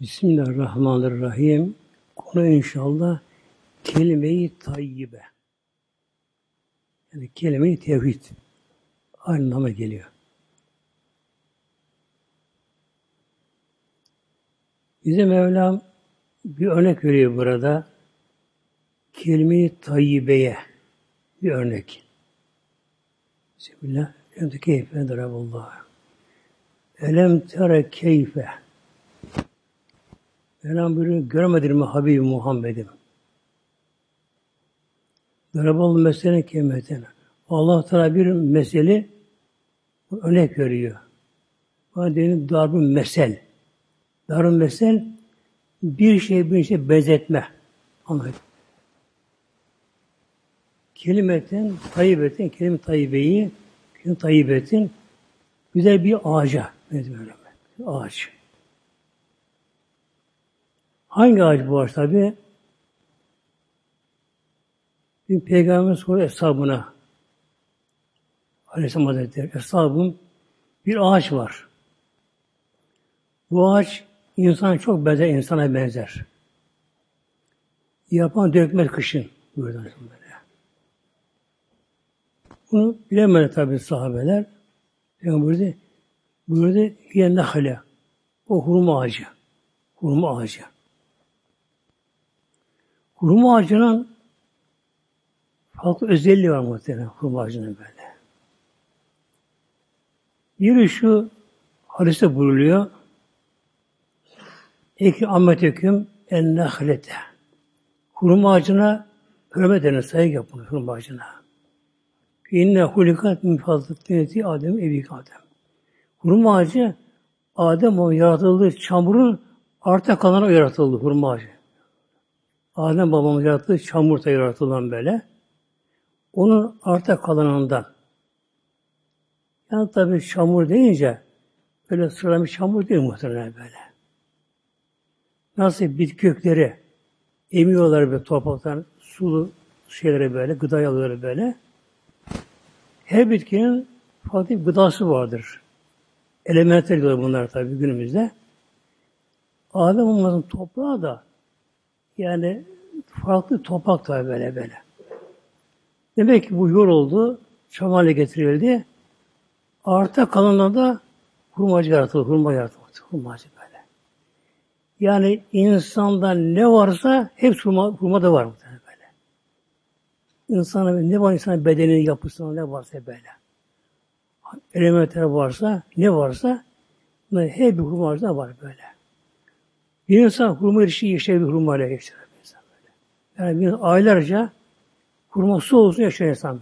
Bismillahirrahmanirrahim. Konu inşallah kelime-i tayyibe. Yani kelime-i tevhid. Anlama geliyor. Bize Mevlam bir örnek veriyor burada. Kelime-i tayyibeye bir örnek. Bismillah. Elem keyfe darabullah. Elem tere keyfe. Buyuruyor, görmedin mi Habib Muhammed'im? Darabal mesele kemeten. Allah Teala bir mesele örnek veriyor. Bana deniyor darbun mesel. Darbun mesel bir şey bir şey benzetme. Anlayın. Kelimetin, tayyibetin, kelime tayyibeyi, kelime tayyibetin güzel bir ağaca benziyor. Ağaç. Hangi ağaç bu ağaç tabi? Bir peygamber soruyor hesabına. Aleyhisselam Hazretleri. Hesabım bir ağaç var. Bu ağaç insana çok benzer, insana benzer. Yapan dökmez kışın. Buyurdu böyle. Bunu bilemedi tabi sahabeler. Yani buyurdu, buyurdu yenne O hurma ağacı. Hurma ağacı. Hurma ağacının farklı özelliği var muhtemelen hurma ağacının böyle. Biri şu hadiste buyuruluyor. Eki Ahmet Hüküm en nehlete. Hurma ağacına hürmet edin, saygı yapın hurma ağacına. İnne hulikat min fazlatiyeti Adem evi Adem. Hurma ağacı Adem o yaratıldığı çamurun arta kalanı yaratıldı hurma ağacı. Adem babamız yarattığı çamurta yaratılan böyle. Onun arta kalanından. Yani tabi çamur deyince böyle sıralanmış çamur değil muhtemelen böyle. Nasıl bitki kökleri emiyorlar böyle topraktan sulu şeylere böyle, gıda alıyorlar böyle. Her bitkinin farklı bir gıdası vardır. Elementer diyorlar bunlar tabi günümüzde. Adem olmasın toprağı da yani farklı toprak tabi böyle böyle. Demek ki bu yol oldu, çamale getirildi. Arta kalanında da hurmacı yaratıldı, hurma yaratıldı. Hurmacı böyle. Yani insanda ne varsa hep hurma, hurma da var mı böyle. İnsana ne var insanın bedeninin yapısında ne varsa böyle. Elementler varsa, ne varsa hep bir hurmacı var böyle. Bir insan hurma işi yaşayabilir, hurma ile geçirir. Yani bir aylarca hurma su olsun yaşıyor insan.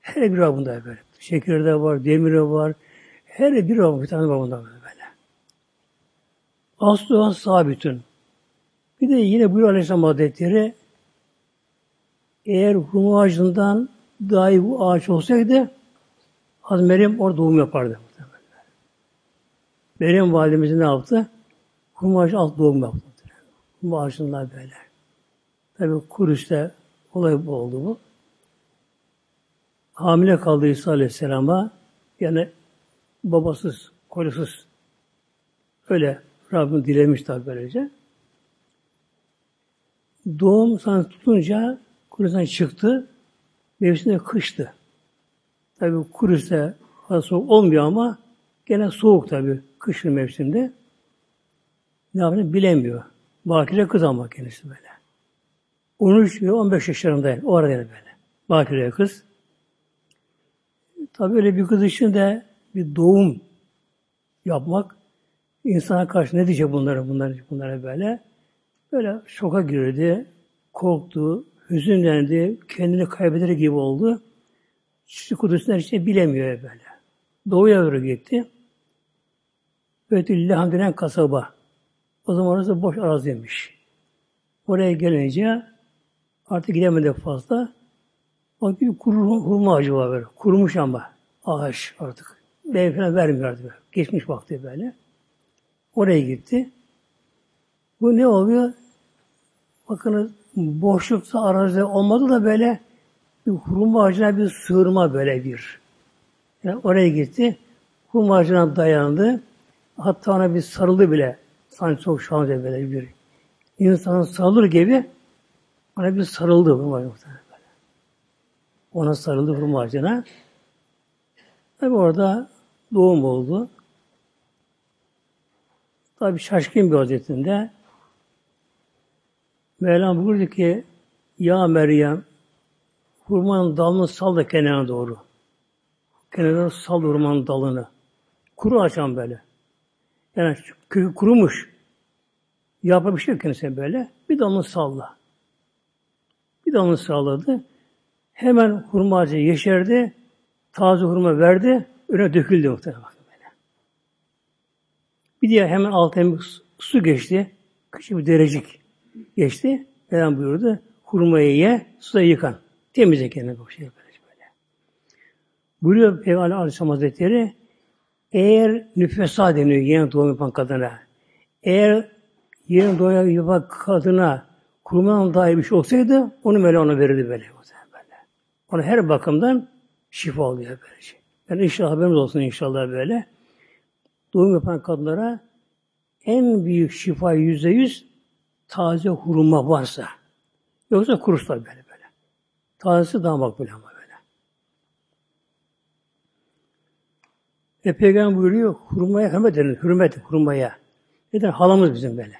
Her bir bunda böyle. Şekeri de var, demiri var. Her bir var tane var bunda böyle. Aslı olan sabitün. Bir de yine bu Aleyhisselam Hazretleri eğer hurma ağacından dahi bu ağaç olsaydı Hazreti Meryem orada doğum yapardı. Meryem validemiz ne yaptı? Hurma ağacı alt doğum yaptı. Hurma ağacından böyle. Tabi Kurüş'te olay bu oldu bu. Hamile kaldı İsa Aleyhisselam'a yani babasız, kolusuz öyle Rabbim dilemiş tabi böylece. Doğum sana tutunca Kuruş'tan çıktı. Mevsimde kıştı. Tabi Kuruş'ta soğuk olmuyor ama gene soğuk tabi kışın mevsimde. Ne yapacağını bilemiyor. Bakire kız ama kendisi böyle. 13 ve 15 yaşlarındayım. O arada böyle. Bakire kız. Tabii öyle bir kız için de bir doğum yapmak insana karşı ne diyecek bunlara bunlara bunlara böyle böyle şoka girdi, korktu, hüzünlendi, kendini kaybeder gibi oldu. Kudüs'ün her şeyi bilemiyor böyle. Doğuya doğru gitti. Betülillah denen kasaba. O zaman orası boş araziymiş. Oraya gelince Artık gidemedi fazla. O bir kuru, hurma ağacı var böyle. Kurumuş ama ağaç artık. Meyve falan vermiyor artık. Geçmiş vakti böyle. Oraya gitti. Bu ne oluyor? Bakınız boşlukta arazi olmadı da böyle bir hurma ağacına bir sığırma böyle bir. Yani oraya gitti. Hurma ağacına dayandı. Hatta ona bir sarıldı bile. Sanki çok şahane böyle bir insan sarılır gibi ona bir sarıldı hurma böyle. Ona sarıldı hurma ağacına. Tabi orada doğum oldu. Tabi şaşkın bir vaziyetinde Mevlam buyurdu ki Ya Meryem hurmanın dalını sal da kenara doğru. Kenara sal hurmanın dalını. Kuru açan böyle. Yani kökü kurumuş. Yapma bir şey yok böyle. Bir dalını salla. Bir dalını salladı. Hemen hurma ağacı yeşerdi. Taze hurma verdi. Öne döküldü muhtemelen. Böyle. Bir diğer hemen altına su geçti. Küçük bir derecik geçti. Neden buyurdu? Hurmayı ye, suda yıkan. Temizle kendine bu şey böyle. Buyuruyor Peygamber Aleyhisselam Hazretleri eğer nüfesa deniyor yeni doğum yapan kadına. Eğer yeni doğum yapan kadına kurban dair bir şey olsaydı onu böyle ona verirdi böyle. böyle. Ona her bakımdan şifa oluyor böyle şey. Yani inşallah haberimiz olsun inşallah böyle. Doğum yapan kadınlara en büyük şifa yüzde yüz taze hurma varsa. Yoksa kuruşlar böyle böyle. Tazesi daha makbul ama böyle. E Peygamber buyuruyor, hurmaya hürmet edin, hürmet hurmaya. Neden? Halamız bizim böyle.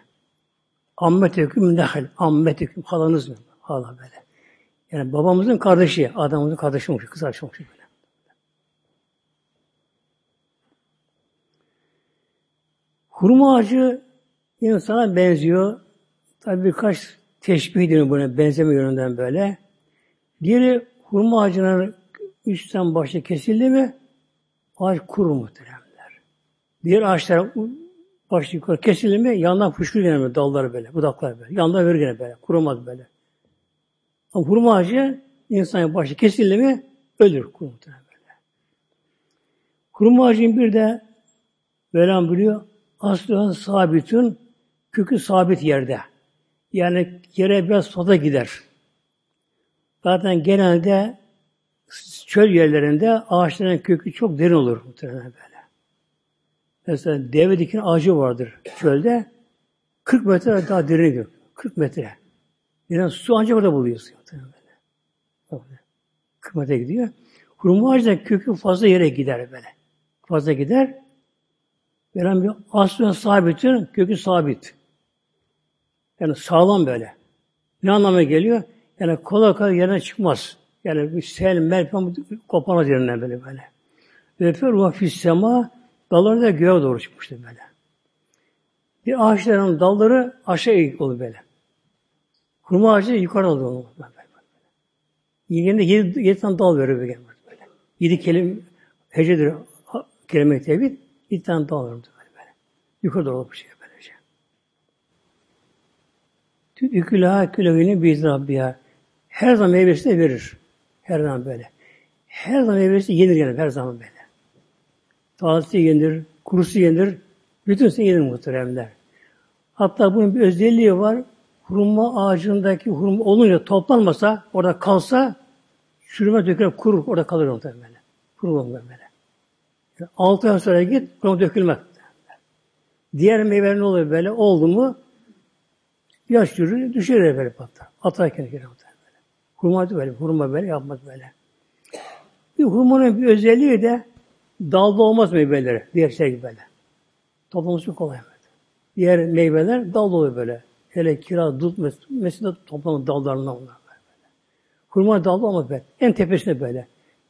Ammet hüküm nehal, ammet hüküm halanız mı? Hala böyle. Yani babamızın kardeşi, adamımızın kardeşi olmuş, kız arkadaşı olmuş böyle. Hurma ağacı insana benziyor. Tabi birkaç teşbih deniyor buna benzeme yönünden böyle. Biri hurma ağacının üstten başta kesildi mi ağaç kurur muhteremler. Diğer ağaçlar başı yukarı kesildi mi yandan fışkır gene dalları böyle, budaklar böyle. Yandan verir gene böyle, kurumaz böyle. Ama hurma ağacı insanın başı kesildi mi ölür kurur muhterem böyle. Hurma ağacının bir de Velan biliyor aslı sabitün kökü sabit yerde. Yani yere biraz soda gider. Zaten genelde çöl yerlerinde ağaçların kökü çok derin olur muhtemelen böyle. Mesela deve dikin ağacı vardır çölde. 40 metre daha derin gidiyor. 40 metre. Yani su ancak orada buluyorsun. Böyle. 40 metre gidiyor. Hurma ağacının kökü fazla yere gider böyle. Fazla gider. Veren bir aslında sabitin, kökü sabit. Yani sağlam böyle. Ne anlama geliyor? Yani kolay kolay yerine çıkmaz. Yani sel, mel falan koparmaz yerinden böyle böyle. Ve ferva fissema dalları da göğe doğru çıkmıştı böyle. Bir ağaçların dalları aşağı eğik oluyor böyle. Hurma ağacı yukarı. Böyle. Yerinde yedi, yedi tane dal veriyor böyle. böyle. Yedi kelime, hecedir kelime tevhid, yedi tane dal veriyor böyle. böyle. Yukarı doğru bir şey. Ükülâ külevini biz Rabbiya. Her zaman meyvesi de verir. Her zaman böyle. Her zaman meyvesi yenir yani her zaman böyle. Tazesi yenir, kurusu yenir, bütün şey yenir muhteremler. Hatta bunun bir özelliği var. Hurma ağacındaki hurma olunca toplanmasa, orada kalsa çürüme dökülür, kurur, orada kalır muhtemelen. Kurur böyle. Yani altı ay sonra git, hurma dökülmez. Diğer meyveler ne oluyor böyle? Oldu mu Yaş yürür, düşer böyle patlar. Atar böyle. Hurma böyle, hurma böyle yapmaz böyle. Bir hurmanın bir özelliği de dalda olmaz meyveleri. Diğer şey gibi böyle. Toplaması kolay. Diğer meyveler dalda oluyor böyle. Hele kira, dut, mesela toplamı dallarından onlar böyle. Hurma dalda olmaz böyle. En tepesinde böyle.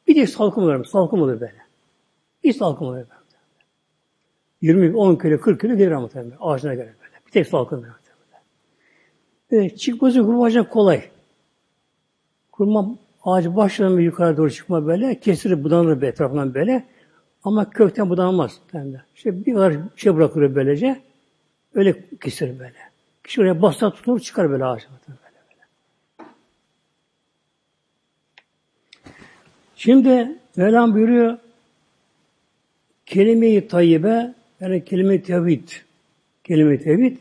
Bir de salkım oluyor, salkım oluyor böyle. Bir salkım oluyor böyle. 20, 10 kilo, 40 kilo gelir ama tabii. Ağacına göre böyle. Bir tek salkım böyle. Evet, çıkması hurma kolay. Hurma ağacı başlarından bir yukarı doğru çıkma böyle, kesilir, budanır bir etrafından böyle. Ama kökten budanmaz. Yani işte bir kadar şey bırakır böylece. Öyle kesilir böyle. Kişi oraya bassa tutunur, çıkar böyle ağaç. Böyle, böyle. Şimdi Mevlam buyuruyor kelime-i tayyibe yani kelime-i tevhid kelime-i tevhid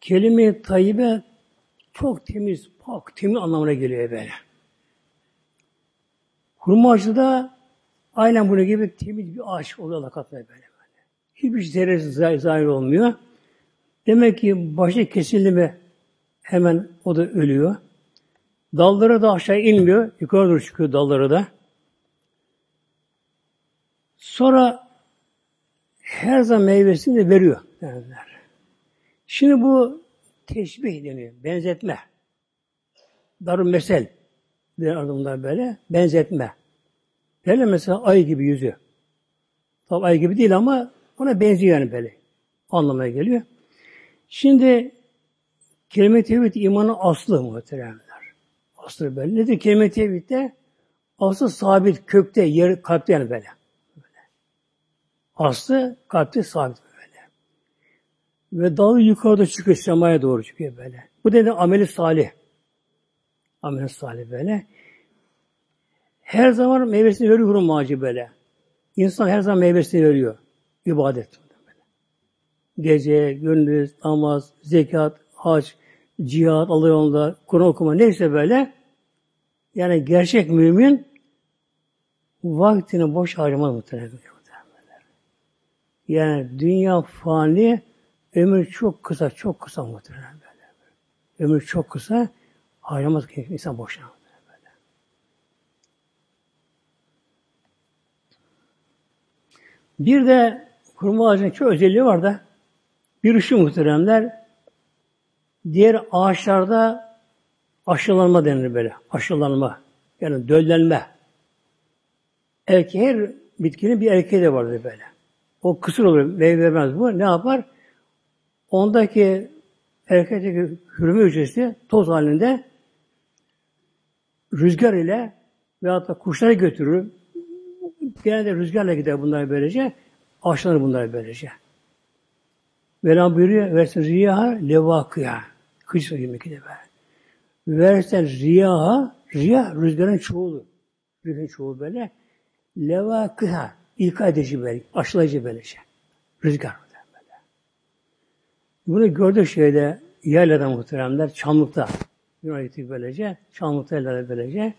Kelime-i tayyibe çok temiz, pak, temiz anlamına geliyor böyle. Hurma ağacı da aynen bunun gibi temiz bir ağaç oluyor Allah katında böyle. böyle. Hiçbir zerresi zahir olmuyor. Demek ki başı kesildi mi hemen o da ölüyor. Dalları da aşağı inmiyor. Yukarı doğru çıkıyor dalları da. Sonra her zaman meyvesini de veriyor derler. Şimdi bu teşbih deniyor. Benzetme. Darun mesel. Der adımlar böyle. Benzetme. Böyle mesela ay gibi yüzü. Tabi ay gibi değil ama ona benziyor yani böyle. Anlamaya geliyor. Şimdi kelime tevhid imanın aslı muhteremler. Aslı böyle. Nedir kelime tevhidde? Aslı sabit, kökte, yer, kalpte yani böyle. böyle. Aslı kalpte sabit böyle. Ve dalı yukarıda çıkıyor, semaya doğru çıkıyor böyle. Bu dedi ameli salih. Ameli salih böyle. Her zaman meyvesini veriyor hurmacı böyle. İnsan her zaman meyvesini veriyor. İbadet. Böyle. Gece, gündüz, namaz, zekat, hac, cihat, Allah yolunda, Kur'an okuma neyse böyle yani gerçek mümin vaktini boş harcamaz muhtemelen. Yani dünya fani, ömür çok kısa, çok kısa muhtemelen. Ömür çok kısa, harcamaz ki insan boşuna. Böyle. Bir de kurma ağacının çok özelliği var da bir şu muhteremler diğer ağaçlarda aşılanma denir böyle. Aşılanma. Yani döllenme. Erkeği her bitkinin bir erkeği de vardır böyle. O kısır olur. Meyve vermez bu. Ne yapar? Ondaki erkekteki hürme hücresi toz halinde rüzgar ile veyahut da kuşları götürür. Genelde rüzgarla gider bunlar böylece. Aşılanır bunlar böylece. Mevlam buyuruyor, versin riyaha levakıya. Kıç söyleyeyim iki de böyle. Versen riyaha, riyah rüzgarın çoğulu. Rüzgarın çoğulu böyle. Levakıha, ilka edici böyle, aşılayıcı böyle şey. Rüzgar böyle. Bunu gördük şeyde, yaylada muhteremler, Çamlık'ta. Yunanitik böylece, Çamlık'ta yerlerde böylece.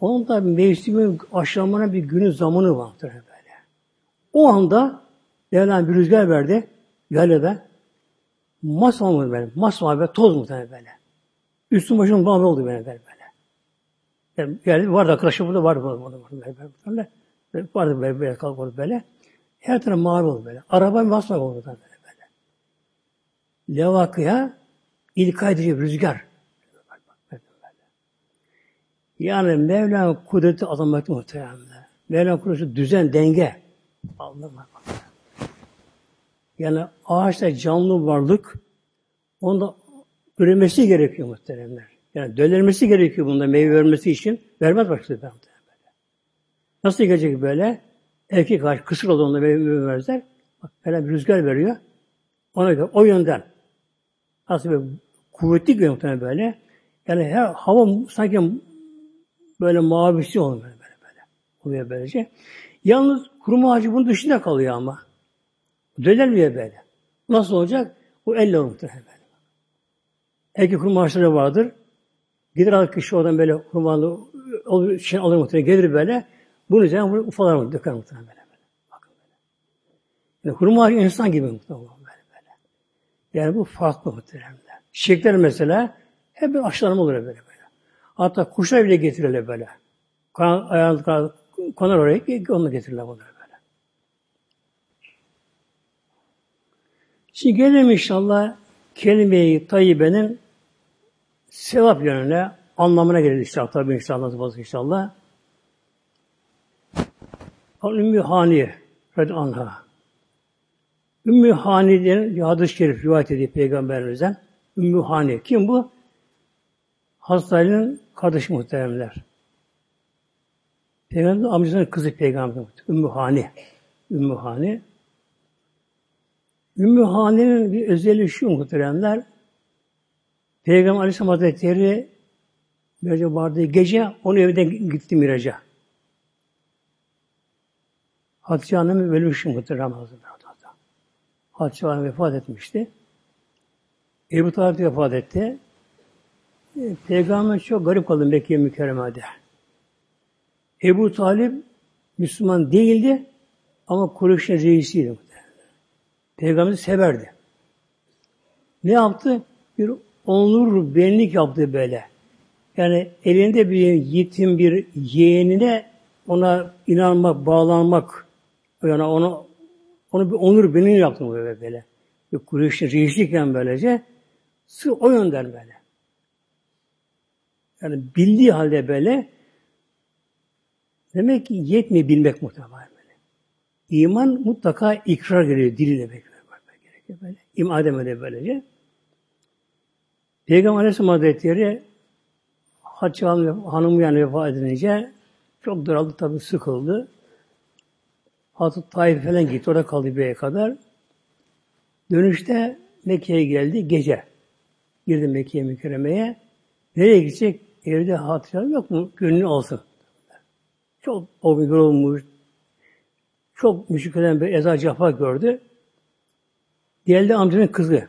Onun da mevsimin aşılamana bir günü zamanı var böyle. O anda Mevlam bir rüzgar verdi. Yaylada. Masmavi böyle. Masmavi toz muhtemelen böyle. Üstüm başım mavi oldu böyle böyle. Yani, yani vardı arkadaşım burada vardı burada burada böyle böyle. böyle. Vardı böyle böyle kalk böyle. Her taraf mavi oldu böyle. Araba masmavi oldu böyle böyle. Levakıya ilk edici rüzgar. Yani Mevla'nın kudreti azameti muhteremler. Mevla'nın kudreti düzen, denge. Allah'ım. Yani ağaçta canlı varlık onda üremesi gerekiyor muhteremler. Yani döllenmesi gerekiyor bunda meyve vermesi için. Vermez başka böyle. Nasıl gelecek böyle? Erkek ağaç kısır olduğunda meyve vermezler. Bak böyle bir rüzgar veriyor. Ona göre o yönden nasıl böyle kuvvetli bir böyle. Yani her hava sanki böyle mavisi oluyor böyle böyle. böyle. Oluyor böylece. Yalnız kuruma ağacı bunun dışında kalıyor ama. Dönelmiyor böyle. Nasıl olacak? Bu elle olur muhtemelen. Erkek kurma ağaçları vardır. Gider alır kişi oradan böyle kurbanlı olur, şey alır muhtemelen. Gelir böyle. Bunun üzerine ufalar mı? Döker muhtemelen böyle. böyle. Bakın böyle. Yani kurma ağacı insan gibi muhtemelen böyle böyle. Yani bu farklı muhtemelen. Çiçekler mesela hep bir aşılarım olur böyle böyle. Hatta kuşlar bile getirirler böyle. Ayağını konar oraya, onu getirirler bunları. Şimdi gelelim inşallah kelime-i tayyibenin sevap yönüne, anlamına gelir inşallah. Tabi inşallah, nasıl inşallah. Ümmü Haniye radıyallahu anha. Ümmü Hani'nin bir hadis-i şerif rivayet ediyor Peygamberimizden. Ümmü Hani. Kim bu? Hazreti kardeşi muhteremler. Peygamberin amcasının kızı peygamber. Ümmü Hani. Ümmü Hani. Ümmü Hane'nin bir özelliği şu muhteremler. Peygamber Aleyhisselam Hazretleri Miraca vardı. Gece onu evden gitti Miraca. Hatice Hanım ölmüş muhterem Hazretleri. Hatice Hanım vefat etmişti. Ebu Talib vefat etti. Peygamber çok garip kaldı Mekke mükerremede. Ebu Talib Müslüman değildi ama Kureyş'in reisiydi. Peygamberi severdi. Ne yaptı? Bir onur benlik yaptı böyle. Yani elinde bir yetim bir yeğenine ona inanmak, bağlanmak, yani onu onu bir onur benlik yaptı böyle böyle. Bir Kureyş'in reislikken böylece sırf o yönden böyle. Yani bildiği halde böyle demek ki yetmiyor bilmek muhtemelen böyle. İman mutlaka ikrar geliyor diliyle bekliyor. Böyle. İman edemedi böylece. Peygamber Aleyhisselam Hazretleri Hatice Hanım, hanımı yani vefat edince çok daraldı tabi sıkıldı. Hatta Taif falan gitti. Orada kaldı bir kadar. Dönüşte Mekke'ye geldi gece. Girdi Mekke'ye mükerremeye. Nereye gidecek? Evde Hatice yok mu? Gönlünü alsın. Çok o bir olmuş. Çok müşrikeden bir eza cafa gördü. Geldi amcanın kızı.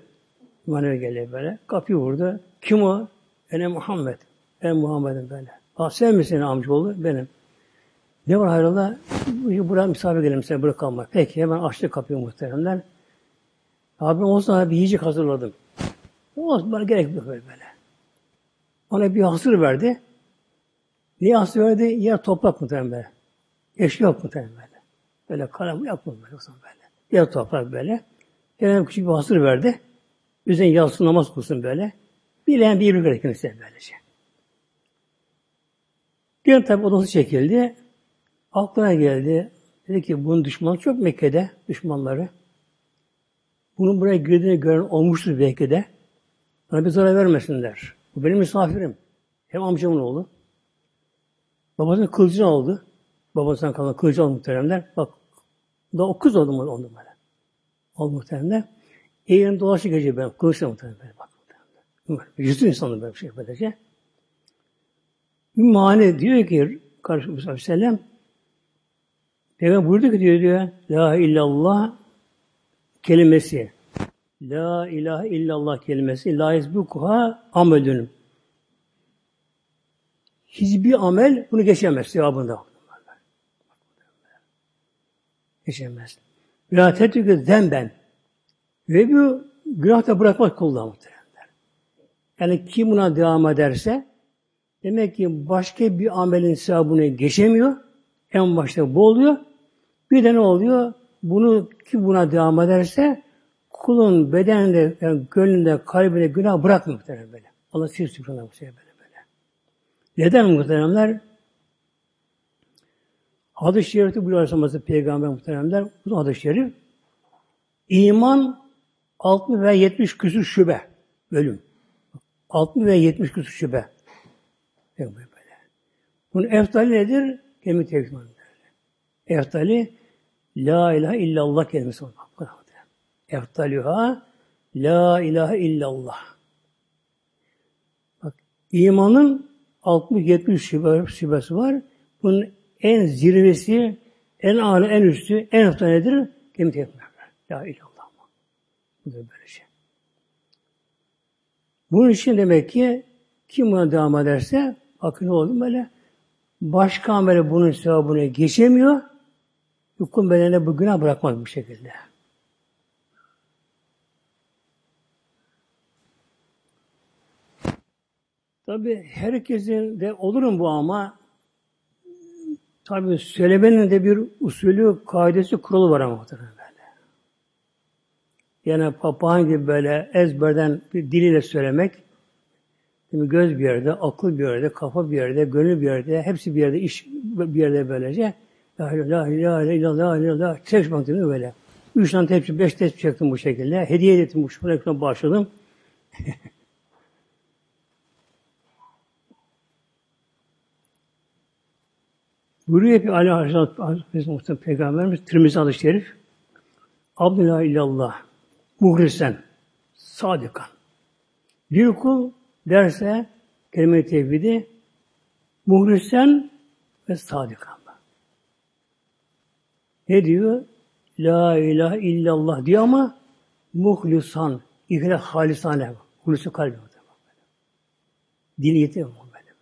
Manevi geldi böyle. Kapıyı vurdu. Kim o? Ene Muhammed. Ben Muhammed'im böyle. Ah sen misin amcaoğlu? Benim. Ne var hayrola? Buraya misafir gelelim sen burada kalma. Peki hemen açtı kapıyı muhteremler. Abi o zaman bir yiyecek hazırladım. O bana gerek yok böyle böyle. Ona bir hasır verdi. Niye hasır verdi? Yer toprak muhtemelen böyle. Eşya yok muhtemelen böyle. Böyle kalem yok mu böyle böyle. Yer toprak böyle. Gene küçük bir hasır verdi. Üzerine yatsın namaz kılsın böyle. Bilen bir iyilik kendisi böylece. Bir tabi odası çekildi. Aklına geldi. Dedi ki bunun düşmanı çok Mekke'de düşmanları. Bunun buraya girdiğini gören olmuştur belki de. Bana bir zarar vermesinler. Bu benim misafirim. Hem amcamın oğlu. Babasının kılıcını aldı. Babasından kalan kılıcı aldı muhteremler. Bak daha o kız oldu oldu böyle. Oldu muhteremler. Eğerim dolaşık gece ben. Kılıçla muhteremler. Bak muhteremler. Yüzü insanı böyle bir şey böylece. Ümmü diyor ki karşı Aleyhisselam Peygamber buyurdu ki diyor, diyor La illallah kelimesi La ilahe illallah kelimesi La yezbukuha amelün Hiçbir amel bunu geçemez cevabında. Geçemez. La tetükü zemben ve bu günah da bırakmak kullanır muhteremler. Yani kim buna devam ederse Demek ki başka bir amelin sevabını geçemiyor. En başta bu oluyor. Bir de ne oluyor? Bunu ki buna devam ederse kulun bedeninde, yani gönlünde, kalbine günah bırakmıyor muhtemelen böyle. Allah siz sübhanallah bu şey böyle böyle. Neden muhteremler? Hadis-i şerifte buyuruyor Aleyhisselam Peygamber muhteremler. Bu hadis-i şerif iman 60 ve 70 küsur şube bölüm. 60 ve 70 küsur şube. Yok böyle. Bunun eftali nedir? Kelime tevhid Eftali La ilahe illallah kelimesi olmak. Eftaliha La ilahe illallah. Bak, imanın 60-70 şube, şubesi var. Bunun en zirvesi, en ağır, en üstü, en eftali nedir? Kelime tevhid La illallah. Bu da böyle şey. Bunun için demek ki kim buna devam ederse Bakın oldu böyle? Başka amele bunun sevabını geçemiyor. Hüküm bedenine bu günah bırakmaz bu şekilde. Tabi herkesin de olurum bu ama tabi söylemenin de bir usulü, kaidesi, kuralı var ama böyle. Yani papağan gibi böyle ezberden bir diliyle söylemek Şimdi göz bir yerde, akıl bir yerde, kafa bir yerde, gönül bir yerde, hepsi bir yerde, iş bir yerde böylece. La ilahe illallah, la ilahe illallah, tepsi baktım böyle. Üç tane tepsi, beş tepsi çektim bu şekilde. Hediye ettim bu şekilde başladım. Buyuruyor ki Ali Aleyhisselam Peygamberimiz Tirmizi adı şerif Abdülillah illallah muhrisen sadikan bir kul derse kelime-i tevhidi muhlisen ve sadıkan. Ne diyor? La ilahe illallah diyor ama muhlisan, ihlas halisane, hulusu kalbi. Dil yetiyor mu böyle.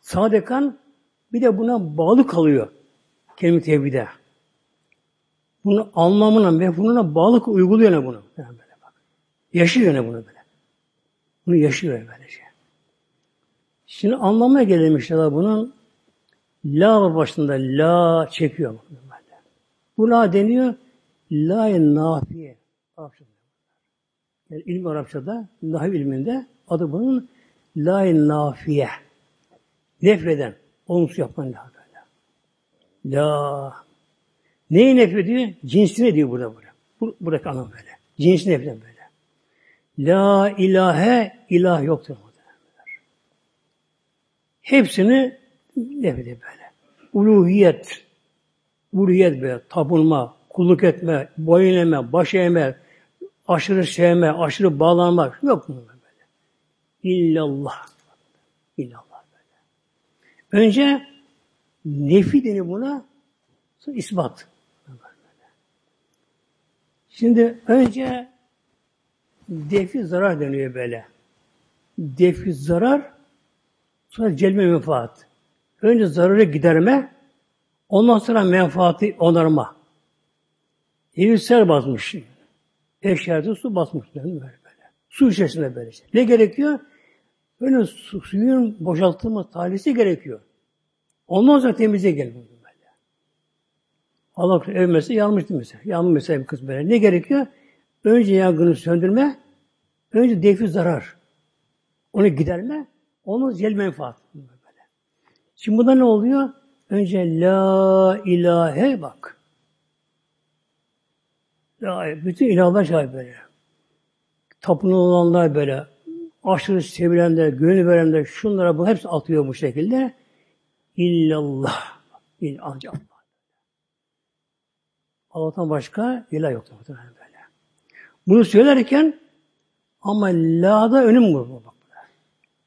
Sadıkan bir de buna bağlı kalıyor kelime tevhide. Bunu anlamına bununla bağlı uyguluyor ne bunu. Böyle bak. Yaşıyor yani bunu böyle. Bunu yaşıyor böylece. Şimdi anlamaya inşallah bunun. La var başında. La çekiyor. Bu la deniyor. La-i nafiye. Arapçada. Yani ilm Arapçada, nahiv ilminde adı bunun la-i nafiye. Nefreden. Olumsuz yapan la böyle. La. Neyi nefrediyor? Cinsini diyor burada burada. Bu, buradaki böyle. Cinsini nefreden böyle. La ilahe ilah yoktur. Hepsini nefrediyor böyle. Uluhiyet, uluhiyet böyle, tapınma, kulluk etme, boyun eğme, baş eğme, aşırı sevme, aşırı bağlanmak yok mu böyle? İllallah. İllallah. Önce nefi deniyor buna, sonra ispat. Şimdi önce defi zarar deniyor böyle. Defi zarar, sonra celme menfaat. Önce zararı giderme, ondan sonra menfaati onarma. Evi ser basmış. Eşyada su basmış. Böyle, böyle. Su içerisinde böylece. Ne gerekiyor? Böyle su, suyun boşaltılma talisi gerekiyor. Ondan sonra temize geliyor. Böyle. Allah ev mesela yanmıştı mesela. Yanmış mesela bir kız böyle. Ne gerekiyor? Önce yangını söndürme, önce defi zarar. Onu giderme, onu zel menfaat. Böyle. Şimdi burada ne oluyor? Önce la ilahe bak. Ya, bütün ilahlar şahit böyle. Tapınılanlar böyle. Aşırı sevilenler, gönül verenler, şunlara bu hepsi atıyor bu şekilde. İllallah. İll ancak Allah. Allah'tan başka ilah yoktur böyle. Bunu söylerken ama la'da önüm. Bak.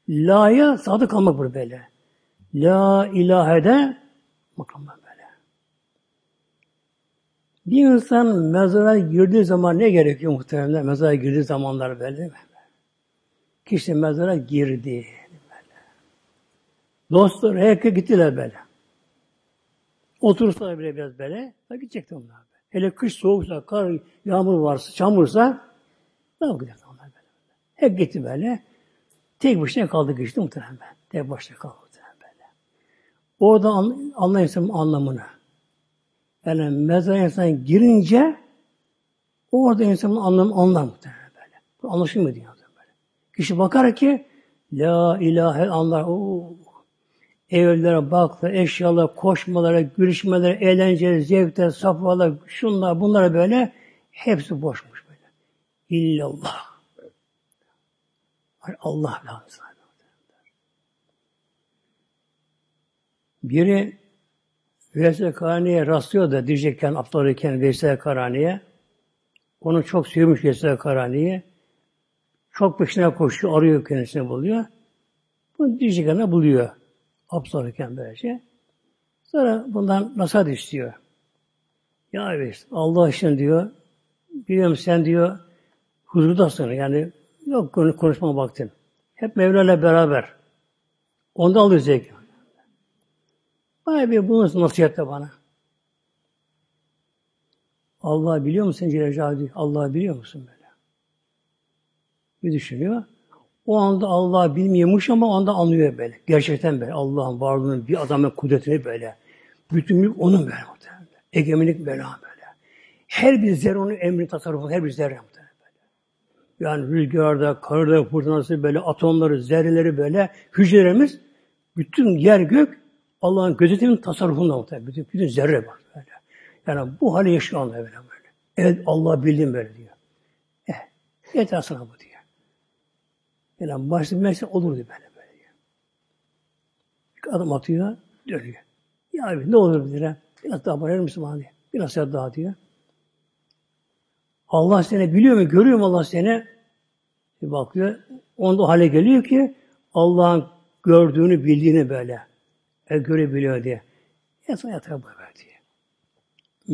La'ya sadık kalmak bu böyle. La ilahe de makamlar. Bir insan mezara girdiği zaman ne gerekiyor muhtemelen? Mezara girdiği zamanlar böyle mi? Kişi mezara girdi. Böyle. Dostlar herkes gittiler böyle. Otursalar bile biraz böyle, da gidecekti onlar. Böyle. Hele kış soğuksa, kar, yağmur varsa, çamursa, ne yapacak onlar böyle. Hep gitti böyle. Tek başına kaldı geçti muhtemelen. Tek başına kaldı muhtemelen böyle. Orada anlayın anlamını. Yani mezara insan girince orada insanın anlamı anlar muhtemelen böyle. Bu anlaşılmıyor böyle. Kişi bakar ki La ilahe anlar. Oo. Evlere baktı, eşyalar, koşmalara, gülüşmeler, eğlence, zevkler, safhalar, şunlar, bunlar böyle hepsi boşmuş böyle. İllallah. Allah lazım. Biri Veysel Karani'ye rastlıyor da diyecekken aptal iken Veysel Karani'ye. Onu çok sevmiş Veysel Karani'ye. Çok peşine koşuyor, arıyor kendisini buluyor. Bunu diyecekken buluyor. Aptal iken böylece. Sonra bundan nasıl istiyor. Ya evet, Allah için diyor, biliyorum sen diyor, huzurdasın. Yani yok konuşma vaktin. Hep Mevla'yla beraber. Onda alıyor zevk. Bana bir bunu nasihatte bana. Allah biliyor musun Celle Allah biliyor musun böyle? Bir düşünüyor. O anda Allah bilmiyormuş ama o anda anlıyor böyle. Gerçekten böyle. Allah'ın varlığını, bir adamın kudretini böyle. Bütünlük onun böyle muhtemelen. Egemenlik böyle böyle. Her bir zerre onun emri tasarrufu, her bir zerre muhtemelen böyle. Yani rüzgarda, karda, fırtınası böyle, atomları, zerreleri böyle, hücrelerimiz, bütün yer gök Allah'ın gözetimin tasarrufunda muhtemelen. Bütün, bütün zerre var böyle. Yani bu hali yaşıyor Allah böyle böyle. Evet Allah bildim böyle diyor. Eh, yeter sana bu diyor. Yani başta bilmezse olur diyor böyle böyle. Bir adım atıyor, dönüyor. Ya abi ne olur bilir Biraz daha bağırır mısın bana diyor. Biraz daha diyor. Allah seni biliyor mu? Görüyor mu Allah seni? Bir bakıyor. Onda hale geliyor ki Allah'ın gördüğünü, bildiğini böyle e, görebiliyor diye. Yatsa yatar böyle diye.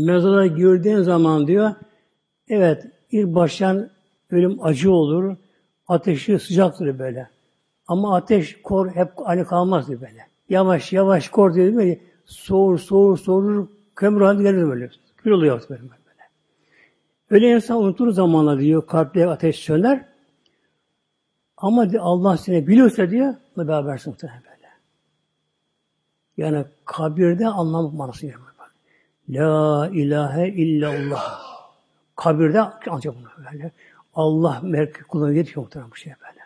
Mezara girdiğin zaman diyor, evet ilk baştan ölüm acı olur, ateşi sıcaktır böyle. Ama ateş kor hep aynı kalmaz diyor böyle. Yavaş yavaş kor diyor böyle. Soğur, soğur, soğur, kömür haline gelir böyle. Kül oluyor böyle. böyle. Öyle insan unutur zamanla diyor, kalpte ateş söner. Ama diyor, Allah seni biliyorsa diyor, ve berabersin muhtemelen böyle. Yani kabirde anlam manası veriyor. Bak. La ilahe illallah. Kabirde ancak bunu böyle. Allah merkez kullanıyor yetiyor muhtemelen bu şey böyle.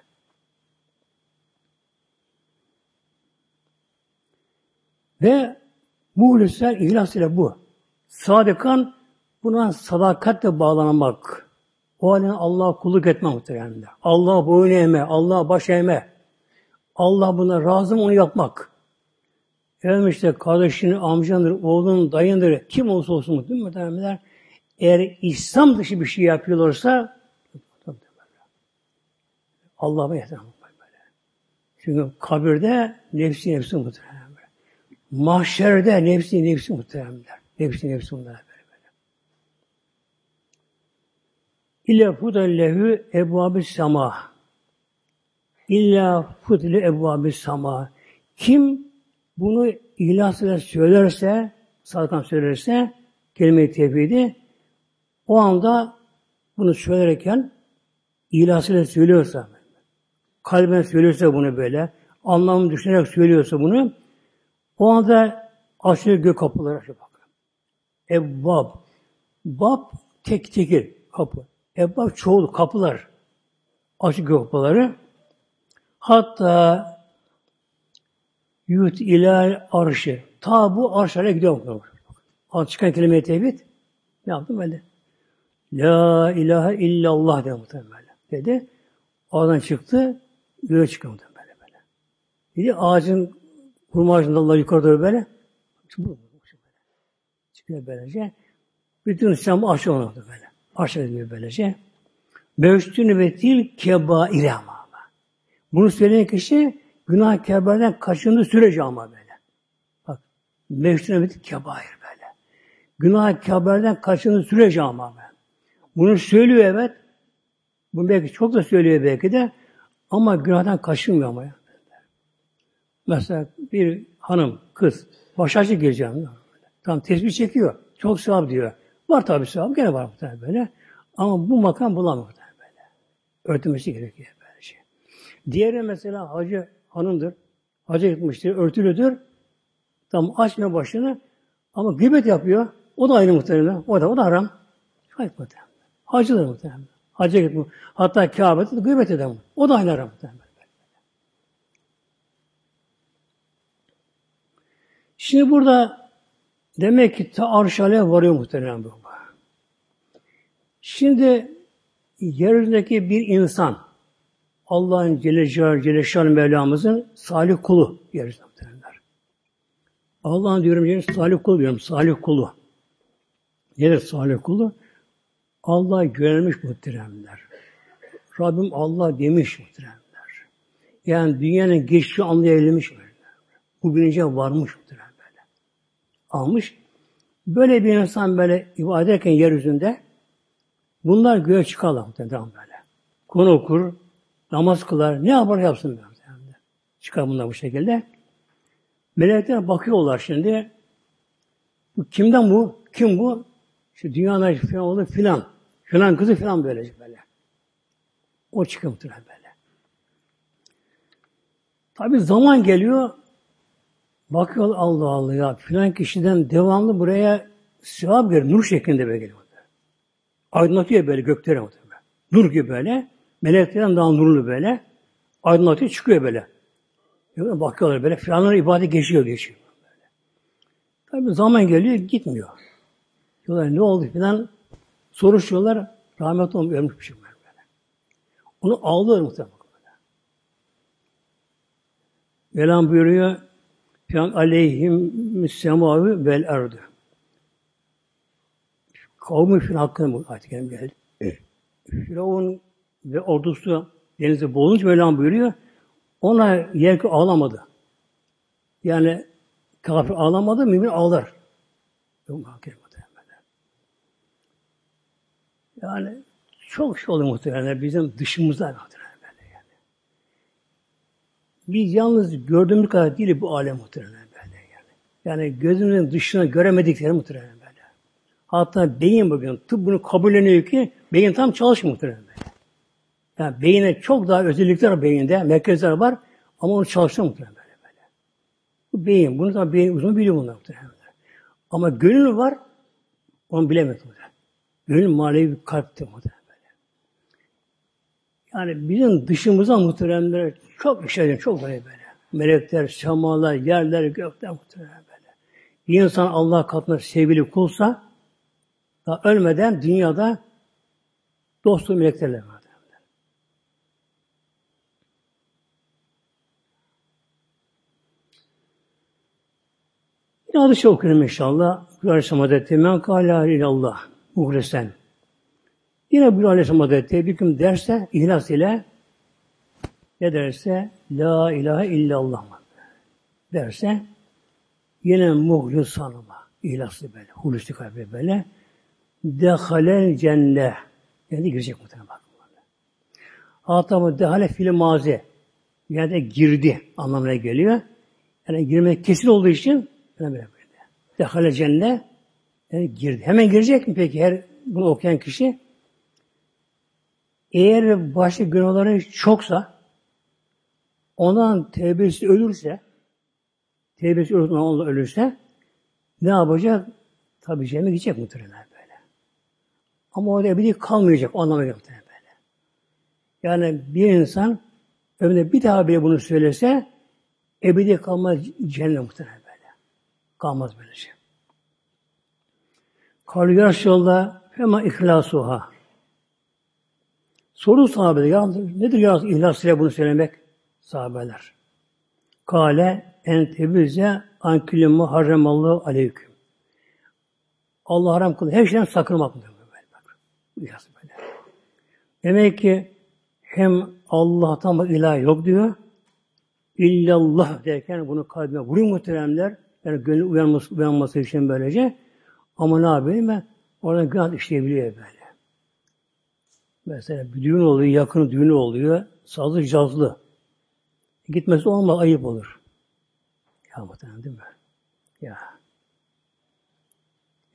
Ve muhlisler ihlas ile bu. Sadıkan buna sadakatle bağlanmak. O halde Allah'a kulluk etme muhtemelen. Allah'a boyun eğme, Allah'a baş eğme. Allah buna razı mı onu yapmak. Efendim işte kardeşinin, amcandır, oğlun, dayındır, kim olursa olsun muhtemelen eğer İslam dışı bir şey yapıyorlarsa Allah'a yeter. Çünkü kabirde nefsi nefsi muhtemelen. Mahşerde nefsi nefsi muhtemelen. Nefsi nefsi bunlar böyle böyle. İlla fudallehu ebvabü sama. İlla fudle ebvabü sama. Kim bunu ihlasıyla söylerse, sadıkan söylerse, kelime-i tevhidi, o anda bunu söylerken ihlasıyla söylüyorsa, kalben söylüyorsa bunu böyle, anlamını düşünerek söylüyorsa bunu, o anda açılıyor gök kapıları açıyor bak. Ebbab. Bab tek tekir kapı. Ebbab çoğul kapılar. Açık gök kapıları. Hatta yut ilal arşı. Ta bu arşlara gidiyor. Alt çıkan kelime-i tevhid. Ne yaptım böyle? La ilahe illallah dedi muhtemelen. Dedi. Oradan çıktı. Göğe muhtemelen böyle böyle. Dedi ağacın hurma ağacında Allah yukarı doğru böyle. Çıkıyor böylece. Bütün İslam aşı onu böyle. Aşı ediyor böylece. Mevstün ve til kebaire ama. Bunu söyleyen kişi günah kebairden kaçındığı sürece ama böyle. Bak. Mevstün ve til kebair böyle. Günah kebairden kaçındığı sürece ama böyle. Bunu söylüyor evet. Bunu belki çok da söylüyor belki de ama günahdan kaçınmıyor ama. Ya. Mesela bir hanım, kız başarıcı geleceğim. Tam tesbih çekiyor. Çok sevap diyor. Var tabi sevap. Gene var muhtemelen böyle. Ama bu makam bulamıyor muhtemelen böyle. Örtülmesi gerekiyor böyle şey. Diğeri mesela hacı hanımdır. Hacı gitmiştir, örtülüdür. Tam açmıyor başını ama gıybet yapıyor. O da aynı muhtemelen. O da, o da haram. Hayır muhtemelen. Hacıdır muhtemelen. Hacca gitmiyor. Hatta Kabe'de gıybet eder. O da aynı muhtemelen. Şimdi burada demek ki ta arşale varıyor muhtemelen bu. Şimdi yeryüzündeki bir insan Allah'ın Celle Celle Mevlamızın salih kulu yeryüzünde muhtemelenler. Allah'ın diyorum salih kulu diyorum. Salih kulu. Nedir salih kulu? Allah görülmüş muhteremler. Rabbim Allah demiş muhteremler. Yani dünyanın geçişi anlayabilmiş. Bu bilince varmış muhterem böyle. Almış. Böyle bir insan böyle ibadet ederken yeryüzünde bunlar göğe çıkarlar muhterem böyle. Konu okur, namaz kılar, ne yapar yapsın böyle. Çıkar bunlar bu şekilde. Melekler bakıyorlar şimdi. Bu kimden bu? Kim bu? İşte dünyanın filan oğlu filan. Filan kızı filan böylece böyle. O çıkıyor muhtemelen böyle. Tabi zaman geliyor. Bakıyor Allah Allah ya filan kişiden devamlı buraya sevap geliyor. Nur şeklinde böyle geliyor. Aydınlatıyor böyle gökleri muhtemelen. Nur gibi böyle. Meleklerden daha nurlu böyle. Aydınlatıyor çıkıyor böyle. Bakıyorlar böyle. Filanların ibadet geçiyor geçiyor. Böyle. Tabi zaman geliyor gitmiyor. Diyorlar ne oldu filan soruşuyorlar. Rahmet olmuş ölmüş bir şey böyle. Onu ağlıyor muhtemelen. Velam buyuruyor Fiyan aleyhim semavi vel erdu. Kavmi Firavun hakkında bu ayet geldi. Firavun ve ordusu denize boğulunca Mevlam buyuruyor. Ona yer ağlamadı. Yani kafir ağlamadı, mümin ağlar. Yok Yani çok şey oluyor muhtemelen bizim dışımızda muhtemelen böyle yani. Biz yalnız gördüğümüz kadar değil bu alem muhtemelen böyle yani. Yani gözümüzün dışına göremedikleri muhtemelen böyle. Hatta beyin bugün tıp bunu kabulleniyor ki beyin tam çalışmıyor muhtemelen. Yani beyine çok daha özellikler var beyinde, merkezler var ama onu çalıştırmıyor muhtemelen böyle, böyle. Bu beyin, bunu da beyin uzun biliyor bunlar muhtemelen. Ama gönül var, onu bilemez muhtemelen. Gönül manevi bir kalptir muhtemelen. Yani bizim dışımıza muhteremler çok işler, çok böyle böyle. Melekler, semalar, yerler, gökler muhtemelen böyle. Bir insan Allah katında sevgili kulsa, daha ölmeden dünyada dostu meleklerle var. Yine hadis okuyorum inşallah. Bir Aleyhisselam Hazretleri men kâlâ ilallah muhlesen. Yine bir Aleyhisselam Hazretleri bir gün derse ihlas ile ne derse La ilahe illallah derse yine muhlisan ama ihlaslı böyle, huluslu kalbi böyle dehalel cennet yani girecek muhtemelen bak. Hatta bu dehale fil mazi yani girdi anlamına geliyor. Yani girmek kesin olduğu için böyle böyle. Dehale cennet yani girdi. Hemen girecek mi peki her bunu okuyan kişi? Eğer başka günahları çoksa ondan tevbesi ölürse tevbesi ölürse, onunla ölürse ne yapacak? Tabi cehenneme gidecek muhtemelen böyle. Ama orada ebedi kalmayacak. O anlamına böyle. Yani bir insan ömründe bir daha bile bunu söylese ebedi kalmaz cehennem muhtemelen böyle. Kalmaz böylece. Şey. Resulallah fema ihlasuha. Soru sahabeler. Ya nedir ya ihlas ile bunu söylemek? Sahabeler. Kale en tebize an külü muharremallahu aleyküm. Allah haram kıldı. Her şeyden sakınmak. Böyle, bak. İhlas böyle. Demek ki hem Allah'tan ilah yok diyor. İllallah derken bunu kalbime vuruyor muhteremler. Yani gönül uyanması, uyanması için böylece. Ama ne yapayım ben? Orada günah işleyebiliyor böyle. Mesela bir düğün oluyor, yakın düğün oluyor. Sazlı, cazlı. Gitmesi olmaz, ayıp olur. Ya muhtemelen değil mi? Ya.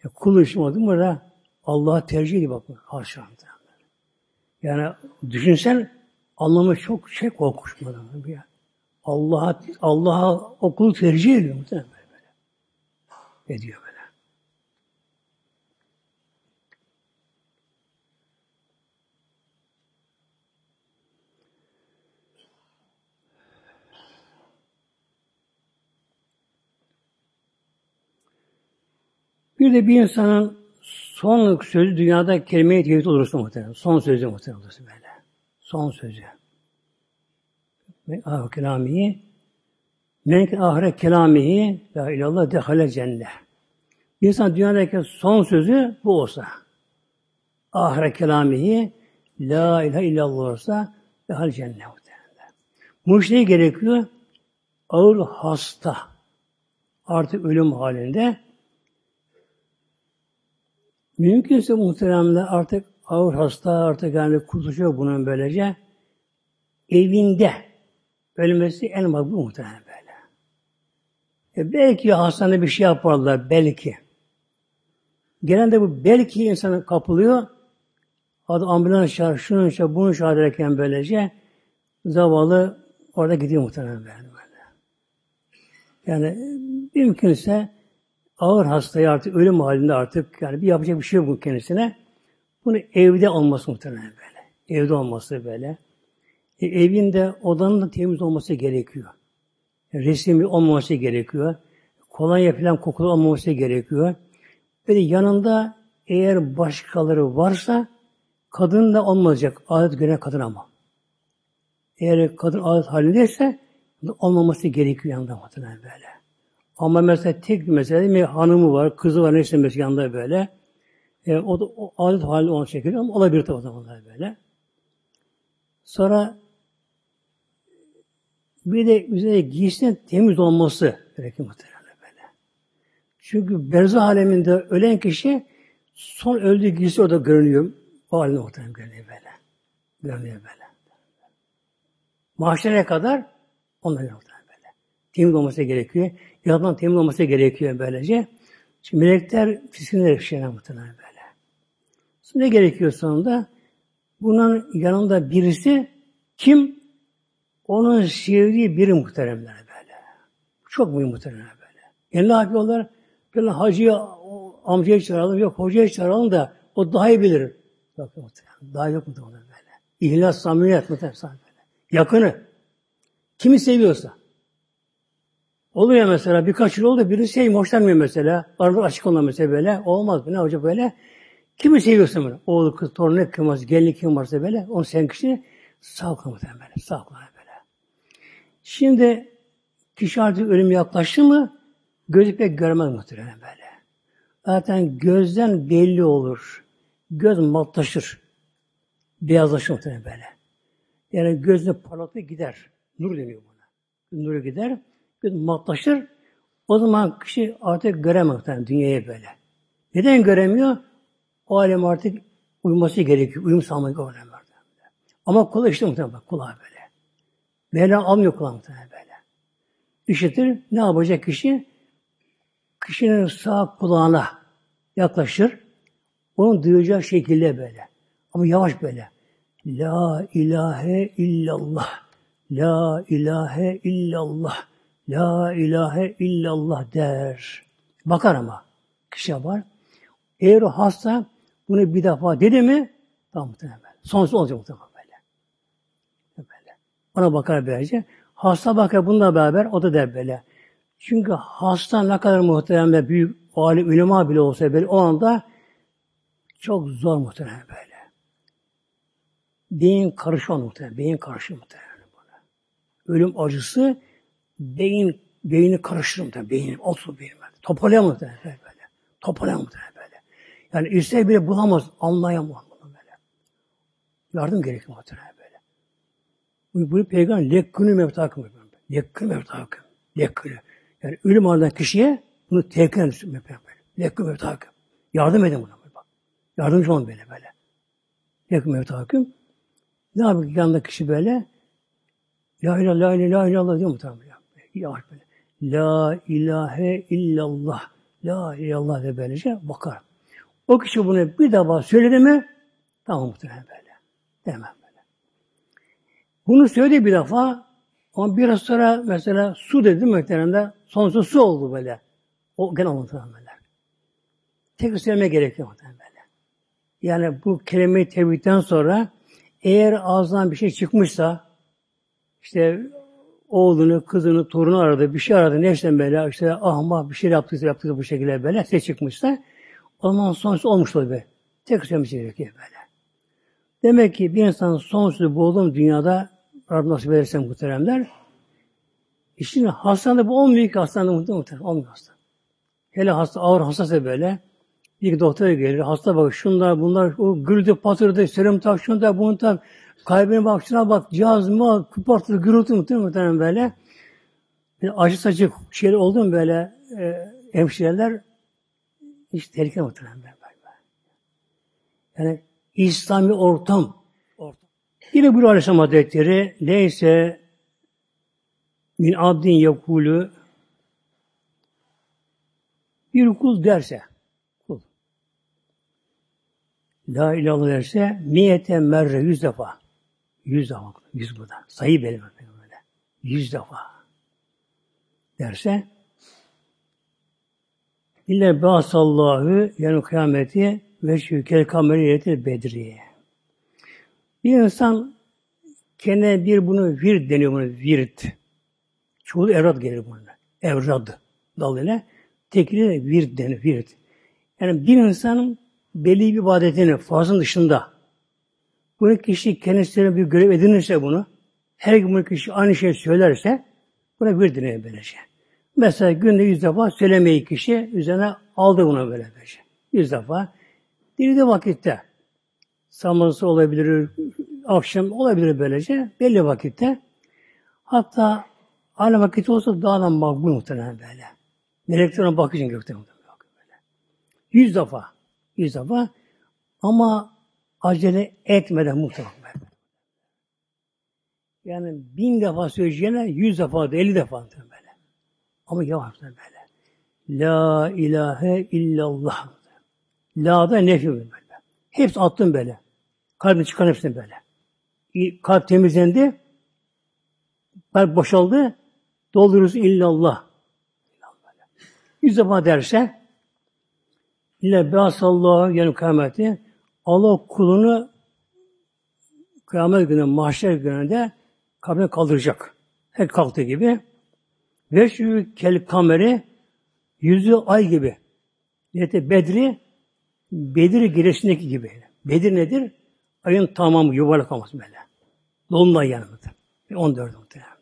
ya kul işim oldu mu da Allah'a tercih ediyor bakın. Haşa. Yani düşünsen anlamı çok şey korkunç bu ya. Allah'a Allah'a okulu tercih ediyor muhtemelen böyle. Ediyor böyle. Bir de bir insanın son sözü dünyada kelime-i tevhid olursa muhtemelen. Son sözü muhtemelen olursa böyle. Son sözü. Ah kelamihi men ahire kelamihi la ilallah dehale cennet. Bir insan dünyadaki son sözü bu olsa. Ahire kelamihi la ilahe illallah olsa dehale cennet muhtemelen. Bu işte gerekiyor? Ağır hasta. Artık ölüm halinde Mümkünse muhteremler artık ağır hasta artık yani kurtuluşu bunun böylece evinde ölmesi en makbul muhtemelen böyle. E belki hastanede bir şey yaparlar belki. Genelde bu belki insanı kapılıyor. Adı ambulans çağır, şunu çağır, bunu çağır derken böylece zavallı orada gidiyor muhtemelen böyle. Yani mümkünse ağır hastayı artık ölüm halinde artık yani bir yapacak bir şey yok kendisine. Bunu evde olması muhtemelen böyle. Evde olması böyle. E, evinde odanın da temiz olması gerekiyor. Resmi olmaması gerekiyor. Kolonya falan kokulu olmaması gerekiyor. Böyle yanında eğer başkaları varsa kadın da olmayacak. Adet göre kadın ama. Eğer kadın adet halindeyse olmaması gerekiyor yanında muhtemelen böyle. Ama mesela tek bir mesele mi hanımı var, kızı var, neyse mesela yanında böyle. E, o da o adet hali onu çekiyor ama olabilir tabi o zamanlar böyle. Sonra bir de üzerine giysinin temiz olması gerekir muhtemelen böyle. Çünkü berzah aleminde ölen kişi son öldüğü giysi orada görünüyor. O halinde muhtemelen görünüyor böyle. Görünüyor böyle. Mahşere kadar onlar görünüyor temiz olması gerekiyor. Yaradan temiz olması gerekiyor böylece. Şimdi melekler fiskinde yaşayan muhtemelen böyle. Şimdi ne gerekiyor sonunda? Bunun yanında birisi kim? Onun sevdiği biri muhteremler böyle. Çok mühim muhteremler böyle. Yani ne yapıyorlar? Böyle hacıya, amcaya çağıralım, yok hocaya çağıralım da o daha iyi bilir. Yok muhterem, daha yok muhterem böyle. İhlas, samimiyet muhterem böyle. Yakını. Kimi seviyorsa. Oluyor mesela birkaç yıl oldu biri şey hoşlanmıyor mesela. Arada açık olan mesela böyle. Olmaz mı? Ne olacak böyle? Kimi seviyorsun böyle? Oğlu, kız, torunu kim varsa, gelini kim varsa böyle. Onu sen kişi sağ kılma böyle. Sağ kılma böyle. Şimdi kişi artık ölüm yaklaştı mı gözü pek görmez muhtemelen böyle. Zaten gözden belli olur. Göz matlaşır. Beyazlaşır muhtemelen böyle. Yani gözde parlatı gider. Nur deniyor buna. Nuru gider. Matlaşır. O zaman kişi artık göremez muhtemelen dünyayı böyle. Neden göremiyor? O alem artık uyuması gerekiyor. Uyum sağlamak gerekiyor. Ama kulağı işte muhtemelen bak kulağı böyle. Mevla almıyor kulağı muhtemelen böyle. İşitir. Ne yapacak kişi? Kişinin sağ kulağına yaklaşır. Onun duyacağı şekilde böyle. Ama yavaş böyle. La ilahe illallah. La ilahe illallah. La ilahe illallah der. Bakar ama. Kişi var. Eğer o hasta bunu bir defa dedi mi tamam muhtemelen. Sonsuz olacak muhtemelen böyle. Böyle. Ona bakar böylece. Hasta bakar bununla beraber o da der böyle. Çünkü hasta ne kadar muhtemelen ve büyük alim ulema bile olsa böyle o anda çok zor muhtemelen böyle. Beyin karışıyor muhtemelen. Beyin karışıyor muhtemelen. Buna. Ölüm acısı beyin beyni karıştırır muhtemelen. Beyin, olsun beyin. Toparlayamaz böyle. Toparlayamaz böyle. Yani ister bile bulamaz, anlayamaz bunu böyle. Yardım gerekiyor muhtemelen böyle. Bu, bu peygamber lekkünü mevtakım. Lekkünü mevtakım. Lekkünü. Yani ölüm ardından kişiye bunu tekin edin. Lekkünü mevtakım. Yardım edin buna. Bak. Yardımcı olun böyle böyle. Lekkünü mevtakım. Ne yapıyor yanında kişi böyle? La ilahe, la ilahe, la ilahe diyor muhtemelen. Yavaş böyle. La ilahe illallah. La illallah de böylece bakar. O kişi bunu bir defa söyledi mi tamam muhtemelen böyle. Demem böyle. Bunu söyledi bir defa ama biraz sonra mesela su dedi muhtemelen sonsuz su oldu böyle. O gene muhtemelen böyle. Tekrar söyleme gerekiyor muhtemelen böyle. Yani bu kelime-i sonra eğer ağzından bir şey çıkmışsa işte oğlunu, kızını, torunu aradı, bir şey aradı, nefsen böyle, işte ahma bir şey yaptıysa, yaptıysa bu şekilde böyle, ses çıkmışsa, o zaman sonsuzu olmuş be. Tek söylemesi gerekiyor böyle. Demek ki bir insan sonsuzu bulduğum dünyada Rabbim nasip ederse muhteremler, işte hastanede bu olmuyor ki hastanede muhterem, olmuyor hasta. Hele hasta, ağır hastası böyle, bir doktora gelir, hasta bak şunlar bunlar, o güldü patırdı, serum tak, şunu tak, bunu tak, Kalbine bak, şuna bak, cihaz mı, kıpartı, gürültü muhtemelen böyle. Bir acı saçı şey oldu mu böyle e, hemşireler hiç tehlike muhtemelen böyle. Yani İslami ortam. ortam. Yine bu Aleyhisselam Hazretleri neyse min abdin yakulu bir kul derse kul La ilahe derse niyete merre yüz defa Yüz defa. Yüz burada. Sayı belirli böyle. Yüz defa. Derse İlle bâsallâhu yani kıyameti ve şükel kameriyeti bedriye. Bir insan kendine bir bunu virt deniyor bunu virt. Çoğu evrad gelir buna. Evrad dalıyla. Tekli virt denir virt. Yani bir insanın belli bir ibadetini fazlın dışında bunu kişi kendisine bir görev edinirse bunu, her gün bu kişi aynı şeyi söylerse, buna bir dinleyin böylece. Mesela günde yüz defa söylemeyi kişi üzerine aldı bunu böyle böylece. Yüz defa. Dilde vakitte. Sabahsı olabilir, akşam olabilir böylece. Belli vakitte. Hatta aynı vakit olsa daha da makbul muhtemelen böyle. Melekler ona bakıyor gökte muhtemelen. Yüz defa. Yüz defa. Ama acele etmeden muhtemelen. Yani bin defa söyleyeceğine yüz defa da elli defa böyle. Ama yavaş böyle. La ilahe illallah. La da nefi böyle. Hepsi attım böyle. Kalbin çıkan hepsini böyle. Kalp temizlendi. Kalp boşaldı. Doldururuz illallah. Yüz defa derse İlle beasallahu yani kıyameti Allah kulunu kıyamet günü, mahşer gününde kabrine kaldıracak. Her kalktığı gibi. Ve kel kameri yüzü ay gibi. Niyeti Bedri Bedir girişindeki gibi. Bedir nedir? Ayın tamamı yuvarlak olması böyle. Dolunay yanımıdır. 14 muhtemelen.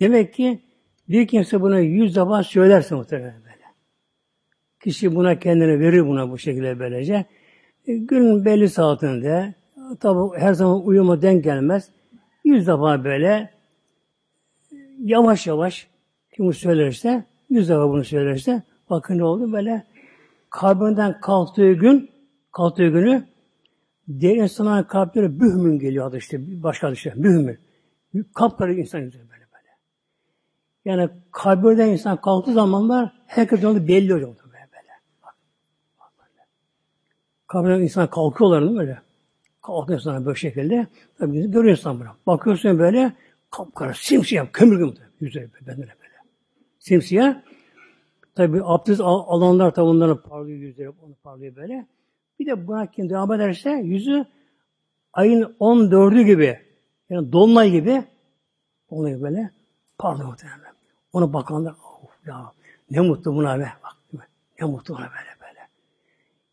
Demek ki bir kimse buna yüz defa söylerse muhtemelen böyle. Kişi buna kendini verir buna bu şekilde böylece. E, günün belli saatinde tabi her zaman uyuma denk gelmez. Yüz defa böyle yavaş yavaş kim söylerse yüz defa bunu söylerse bakın ne oldu böyle kabrinden kalktığı gün kalktığı günü diğer insanların kalpleri bühmün geliyor adı işte başka adı işte bühmün. Kapkara insan böyle böyle. Yani kabirden insan kalktığı zamanlar herkes onu belli oluyor böyle böyle. Bak, bak böyle. Kabirden insan kalkıyorlar değil mi böyle? Kalkıyor insan böyle şekilde. Tabii görüyor insan bunu. Bakıyorsun böyle kapkara simsiyah kömür gibi yüzleri böyle böyle. Simsiyah Tabi abdest al alanlar tabi onların parlıyor yüzleri, onu parlıyor böyle. Bir de buna kim devam ederse yüzü ayın 14'ü gibi, yani dolunay gibi oluyor böyle parlıyor muhtemelen. Ona bakanlar, oh ya ne mutlu buna be, bak ne mutlu buna böyle.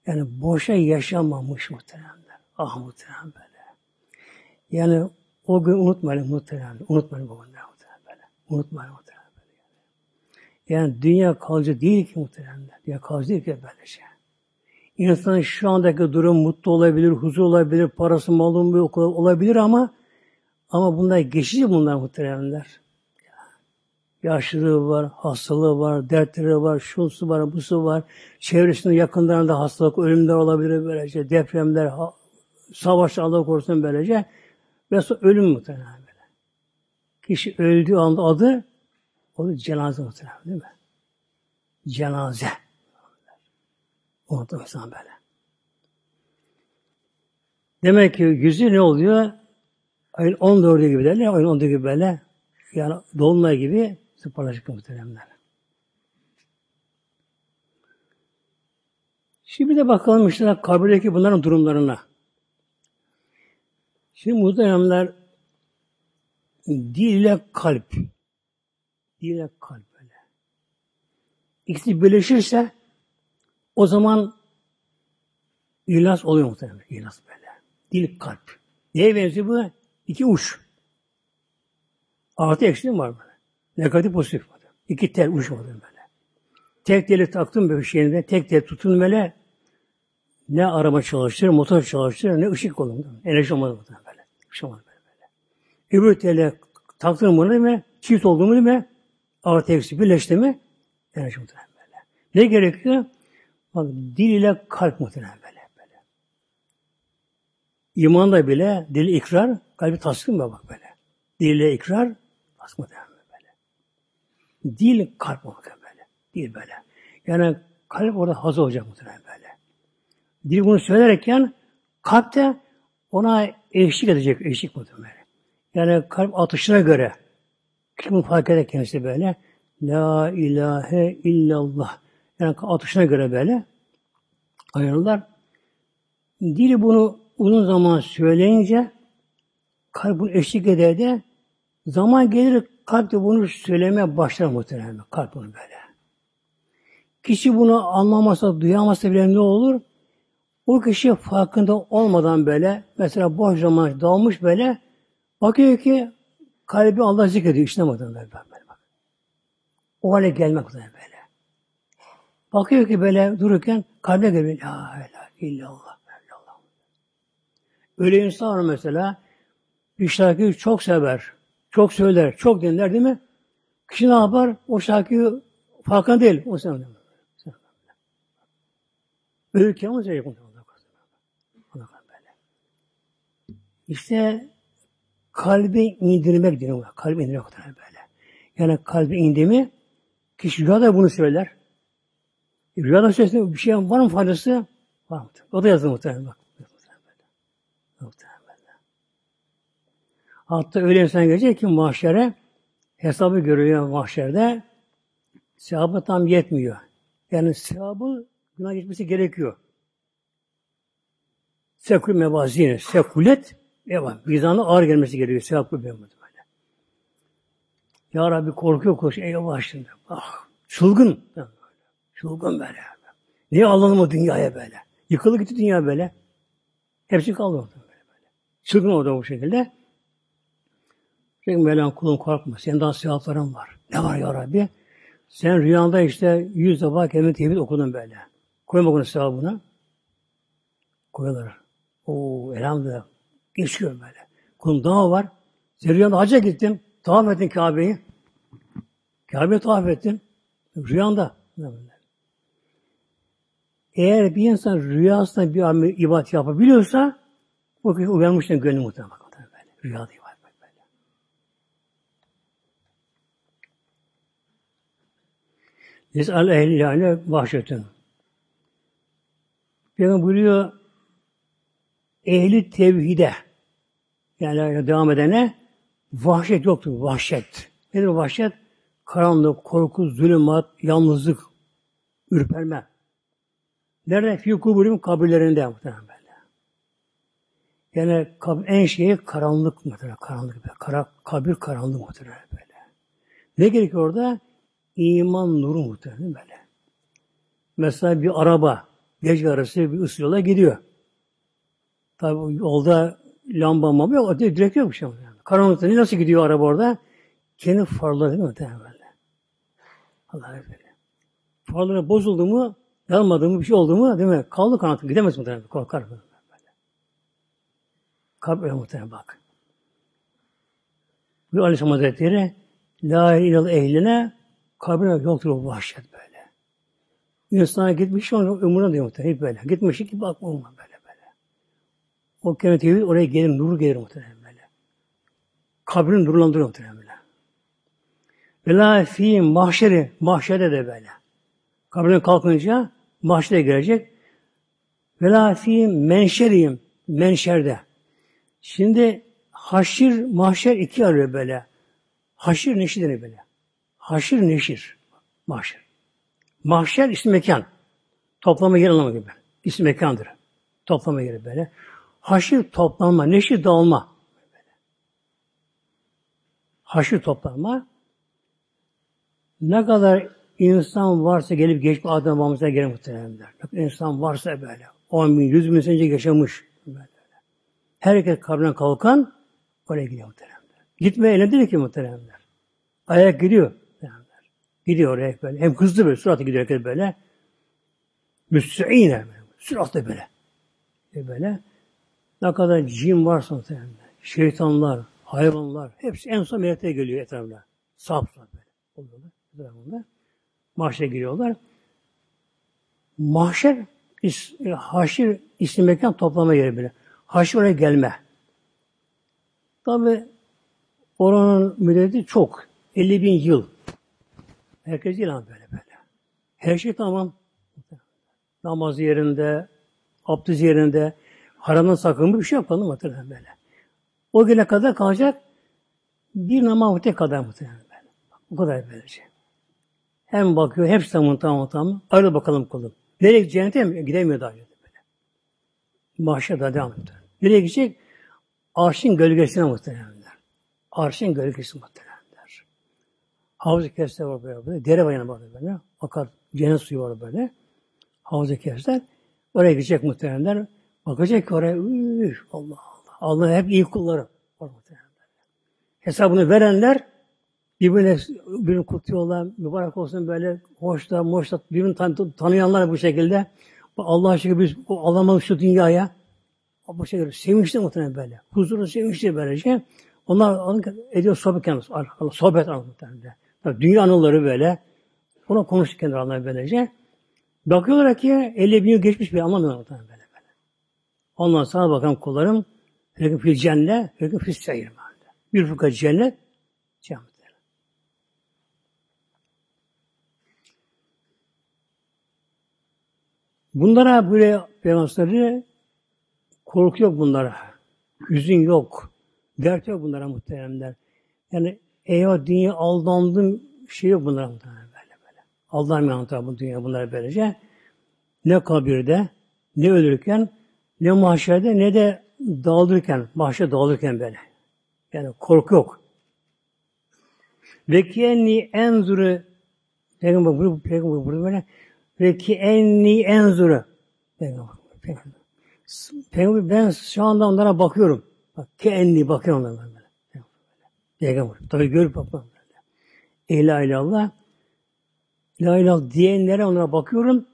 Yani boşa yaşamamış muhtemelen. Ah muhtemelen böyle. Yani o gün unutmayın muhtemelen. Unutmayın bu günler muhtemelen böyle. Unutmayın muhtemelen. Yani dünya kalıcı değil ki muhtemelen. Dünya kalıcı değil ki böyle şey. İnsanın şu andaki durum mutlu olabilir, huzur olabilir, parası malı olabilir ama ama bunlar geçici bunlar muhteremler. Yaşlılığı var, hastalığı var, dertleri var, şusu var, busu var. Çevresinde yakınlarında hastalık, ölümler olabilir böylece, depremler, savaş Allah korusun böylece. Ve sonra ölüm muhtemelen böyle. Kişi öldüğü anda adı o da cenaze muhtemelen değil mi? Cenaze. Unuttum insan böyle. Demek ki yüzü ne oluyor? Ayın 14'ü gibi derler, ayın 14'ü gibi böyle. Yani dolunay gibi sıparlaşık muhteremler. Şimdi de bakalım işte kabirdeki bunların durumlarına. Şimdi muhteremler dil ile kalp Dile kalp böyle. İkisi birleşirse o zaman ihlas oluyor muhtemelen. İhlas böyle. Dil kalp. Neye benziyor bu? İki uç. Artı eksi var böyle. Negatif pozitif. İki tel uç var böyle. Tek teli taktım böyle şeyinde, tek tel tutun böyle ne araba çalıştırır, motor çalıştırır, ne ışık olur. Enerji olmadı böyle. Işık olmadı böyle. böyle. Öbür tele taktım bunu değil mi? Çift olduğumu değil mi? Artı eksi birleşti mi enerji muhtemelen böyle. Ne gerekiyor? Bak dil ile kalp muhtemelen böyle. böyle. İmanda bile dil ikrar, kalbi tasdik mı bak böyle. Dil ile ikrar, tasdik muhtemelen. Dil kalp muhtemelen böyle. Dil böyle. Yani kalp orada hazır olacak muhtemelen böyle. Dil bunu söylerken kalp de ona eşlik edecek, eşlik muhtemelen. Yani kalp atışına göre kim fark eder kendisi böyle. La ilahe illallah. Yani atışına göre böyle ayırırlar. Dili bunu uzun zaman söyleyince kalp bunu eşlik eder de zaman gelir kalp de bunu söylemeye başlar muhtemelen. Kalp bunu böyle. Kişi bunu anlamasa, duyamasa bile ne olur? O kişi farkında olmadan böyle, mesela boş zaman dalmış böyle, bakıyor ki Kalbi Allah zikrediyor. İşlemadan böyle, böyle bak. O hale gelmek üzere böyle. Bakıyor ki böyle dururken kalbe geliyor. La ilahe illallah. illallah. Öyle insan mesela bir şarkıyı çok sever, çok söyler, çok dinler değil mi? Kişi ne yapar? O şarkıyı farkında değil. O sen Ölürken o şey İşte kalbi indirmek deniyor. Kalbi indirmek böyle. Yani kalbi indi mi kişi rüyada bunu söyler. Rüyada sesinde bir şey var mı faydası? Var mı? O da yazılı muhtemelen bak. Muhtemelen. Hatta öyle insan gelecek ki mahşere hesabı görüyor mahşerde sevabı tam yetmiyor. Yani sevabı günah geçmesi gerekiyor. Sekul mevazine, sekulet evet, mizanı ağır gelmesi gerekiyor. Sevap bu böyle. Ya Rabbi korkuyor koş. Eyvah şimdi. Ah, çılgın. Çılgın böyle. Niye alalım o dünyaya böyle? Yıkılı gitti dünya böyle. Hepsi kaldı orada böyle. böyle. Çılgın orada bu şekilde. Çünkü Mevlam kulun korkma. Senin daha sevapların var. Ne var ya Rabbi? Sen rüyanda işte yüz defa kelime tevhid okudun böyle. Koyma bunu sevabına. Koyuyorlar. Oo elhamdülillah. Geçiyor böyle. Kulun daha var. Sen rüyanda hacca gittin. Tavaf ettin Kabe'yi. Kabe'yi tavaf ettin. Rüyanda. Eğer bir insan rüyasında bir ibadet yapabiliyorsa o kişi uyanmıştır gönlü muhtemelen. Rüyada ibadet böyle. Yes'al ehli yani vahşetün. Peygamber buyuruyor ehli tevhide yani devam edene vahşet yoktur. Vahşet. Nedir vahşet? Karanlık, korku, zulümat, yalnızlık, ürperme. Nerede? Fî kuburim kabirlerinde muhtemelen böyle. Yani en şeyi karanlık muhtemelen. Karanlık. Böyle. Kara, kabir karanlık muhtemelen böyle. Ne gerekiyor orada? İman nuru muhtemelen böyle. Mesela bir araba gece arası bir ısı yola gidiyor. Tabi yolda lamba mamba yok. Direkt yok bir şey. Karanlıkta nasıl gidiyor araba orada? Kendi farları değil mi muhtemelen? Allah böyle. Farları bozuldu mu yanmadı mı bir şey oldu mu değil mi? Kaldı karanlıkta gidemez muhtemelen. Korkar böyle. Kalp öyle muhtemelen bak. Bu Aleyhisselam Hazretleri La ilahe ehline kabrine yoktur o vahşet böyle. İnsana gitmiş onun umuruna diyor muhtemelen. Hep böyle. Gitmiş ki bakma olma böyle böyle. O kelime tevhid oraya gelir, nur gelir muhtemelen böyle. Kabrini nurlandırıyor muhtemelen böyle. Ve la fi mahşeri, mahşerde de böyle. Kabrine kalkınca mahşere girecek. Ve la fi menşeriyim, menşerde. Şimdi haşir, mahşer iki arıyor böyle. Haşir neşir denir böyle. Haşir neşir. Mahşer. Mahşer isim mekan. Toplama yer anlamı gibi. İsim mekandır. Toplama yeri böyle. Haşir toplanma, neşir dağılma. Böyle. Haşir toplanma. Ne kadar insan varsa gelip geçmiş Adem babamıza gelir muhtemelenler. İnsan varsa böyle. 10 bin, 100 bin sene önce yaşamış. Böyle. Herkes kabrinden kalkan oraya gidiyor muhteremler. Gitmeye eğlendir ki muhteremler. Ayak gidiyor. Gidiyor oraya böyle. Hem hızlı böyle, süratli gidiyor herkes böyle. Müstehine böyle. Süratli böyle. E böyle. Ne kadar cin varsa muhteremler. Şeytanlar, hayvanlar, hepsi en son melekte geliyor etrafına. Sağ sağ böyle. Oluyorlar. Etrafında. Mahşere giriyorlar. Mahşer, is, e, haşir isim mekan toplama yeri böyle. Haşr oraya gelme. Tabi oranın müddeti çok. 50 bin yıl. Herkes değil ama böyle böyle. Her şey tamam. Namaz yerinde, abdest yerinde, haramdan sakınma bir şey yapalım muhtemelen böyle. O güne kadar kalacak bir namaz vakti kadar muhtemelen böyle. Bu kadar böylece. Hem bakıyor, hepsi tamam tamam tamam. Ayrıl bakalım kulum. Nereye cennete mi? Gidemiyor daha. Böyle. Mahşer daha devam ediyor. Nereye gidecek? Arşın gölgesine muhtemelenler. Arşın gölgesi muhtemelenler. Havuz-ı Kevser var böyle, böyle. Dere bayanı var böyle. Akar cennet suyu var böyle. Havuz-ı Kevser. Oraya gidecek muhtemelenler. Bakacak ki oraya üf, Allah Allah. Allah hep iyi kulları. Hesabını verenler birbirine, birbirini kutluyorlar. Mübarek olsun böyle hoşlar, moşlar. Birbirini tan tanıyanlar bu şekilde. Allah'a şükür biz alamadık şu dünyaya. Bu şekilde sevinçli muhtemelen böyle. Huzurlu sevinçli böylece. Onlar ediyor sohbet kendisi. Sohbet muhtemelen. Dünya anıları böyle. Ona konuştuk kendi böylece. Bakıyorlar ki 50 bin yıl geçmiş bir anlamıyorlar böyle böyle. Ondan sonra bakan kullarım Fekir fil cennet, fekir fil seyir. Bir fıkha cennet, cennet. Bunlara böyle peygamberleri korku yok bunlara. Hüzün yok. Dert yok bunlara muhteremler. Yani eyvah dünya aldandım şey yok muhteremler böyle böyle. Aldanmayan bu dünya bunlara böylece. Ne kabirde, ne ölürken, ne mahşerde, ne de dağılırken, mahşer dağılırken böyle. Yani korku yok. Ve ki enni enzuru Peygamber burada, Peygamber burada böyle ve ki enni enzuru Peygamber, Peygamber. Peygamber ben şu anda onlara bakıyorum. Bak ki enni bakıyorum onlara. Peygamber. Tabi görüp bakmam. İlah ilallah. La ilah diyenlere onlara bakıyorum.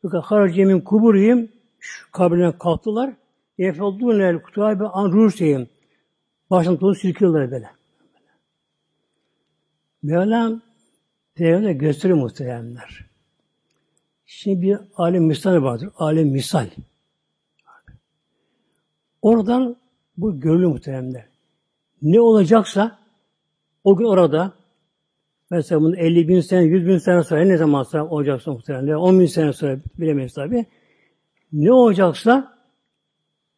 Çünkü haracemin kuburuyum. Şu kabirine kalktılar. Yefeldûnel kutâbe an rûseyim. Başını tozu silkiyorlar böyle. Mevlam Peygamber gösteriyor muhteremler. Şimdi bir alem misal vardır. Alem misal. Oradan bu görülür muhteremler. Ne olacaksa o gün orada mesela bunun 50 bin sene, 100 bin sene sonra ne zaman sonra olacaksa muhteremler, 10 bin sene sonra bilemeyiz tabi. Ne olacaksa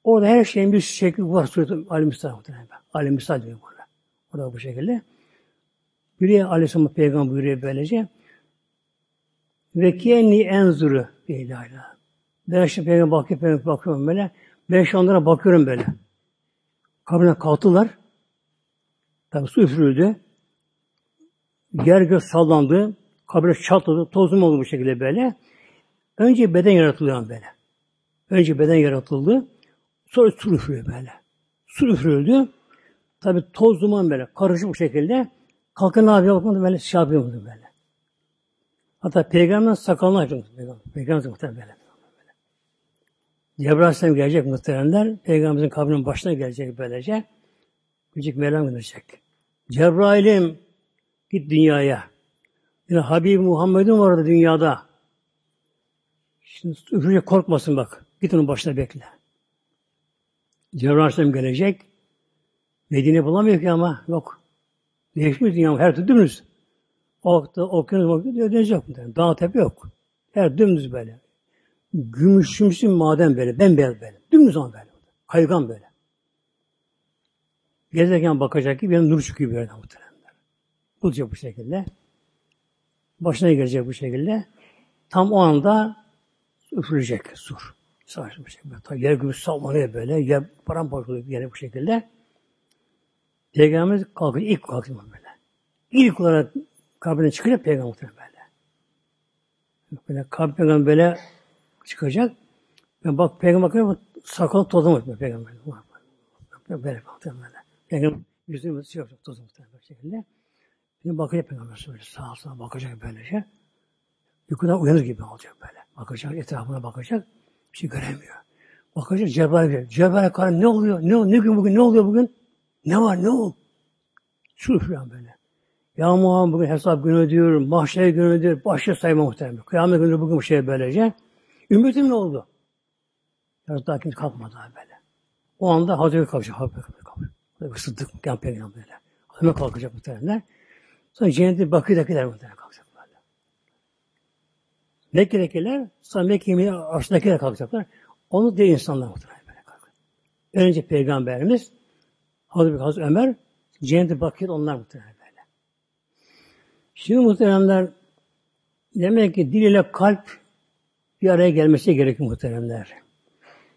orada her şeyin bir şekli var. Sureti alem misal muhteremler. Alem misal diyor burada. Orada bu şekilde. Biri Aleyhisselam Peygamber buyuruyor böylece. Ve kiyenni enzuru bir ilayla. Ben işte Peygamber bakıp Peygamber bakıyorum böyle. Ben şu onlara bakıyorum böyle. Kabrine kalktılar. Tabi su üfürüldü. Yer gök sallandı. Kabre çatladı. Tozum oldu bu şekilde böyle. Önce beden yaratılıyor böyle. Önce beden yaratıldı. Sonra su üfürüyor böyle. Su üfürüldü. Tabi toz duman böyle karışık bu şekilde. Kalkın yapıyor? Bakmadı böyle şey yapıyor böyle. Hatta peygamberin sakalını açıyor. Peygamber, peygamber muhtemelen böyle. Cebrail Aleyhisselam gelecek muhteremler. Peygamberimizin kabrinin başına gelecek böylece. Küçük Mevlam gönderecek. Cebrail'im git dünyaya. Yine Habib Muhammed'in var orada dünyada. Şimdi üfürecek korkmasın bak. Git onun başına bekle. Cebrail Aleyhisselam gelecek. Medine bulamıyor ki ama yok. Değişmiş dünya her türlü dümdüz. Okta, okyanus, okyanus deniz yok. Dağ tepe yok. Her dümdüz böyle. Gümüşümsü maden böyle, bembeyaz böyle. Dümdüz ama böyle. Kaygan böyle. Gezerken bakacak ki benim nur çıkıyor bir yerden muhtemelen. Bulacak bu şekilde. Başına gelecek bu şekilde. Tam o anda üfürülecek sur. Savaş bu şekilde. Tabi yer gümüş sallanıyor böyle. Yer paramparça oluyor yere bu şekilde. Peygamberimiz kalkıyor. ilk kalkıyor böyle. İlk olarak kabrine çıkıyor peygamber böyle. Böyle kabir peygamber böyle çıkacak. Ben bak peygamber bakıyor sakal tozlamış peygamber. Böyle baktım böyle. Peygamber yüzünü şey yapacak tozlamış böyle şekilde. Bir bakacak peygamber böyle sağa sağa bakacak böylece. Yukarıdan uyanır gibi olacak böyle. Bakacak etrafına bakacak. Bir şey göremiyor. Bakacak Cebrail Cebrail karın ne oluyor? Ne, ne gün bugün? Ne oluyor bugün? Ne var ne ol? Şu üfürüyorum böyle. Ya Muhammed bugün hesap günü diyorum, mahşer günü diyor, başı sayma muhtemelen. Kıyamet günü bugün bu şey böylece. Ümmetim ne oldu? Biraz daha kimse kalkmadı böyle. O anda Hazreti kalkacak. Sıddık yan peygamber böyle. Hemen kalkacak muhtemelen. Sonra cennete Bakı'dakiler muhtemelen kalkacak böyle. Mekke'dekiler, sonra Mekke'nin arasındakiler kalkacaklar. Onu değil insanlar muhtemelen böyle kalkacak. Önce peygamberimiz, Hazreti, Hazreti Ömer, cennete Bakı'da onlar muhtemelen böyle. Şimdi muhteremler, demek ki dil ile kalp bir araya gelmesi gerekiyor muhteremler.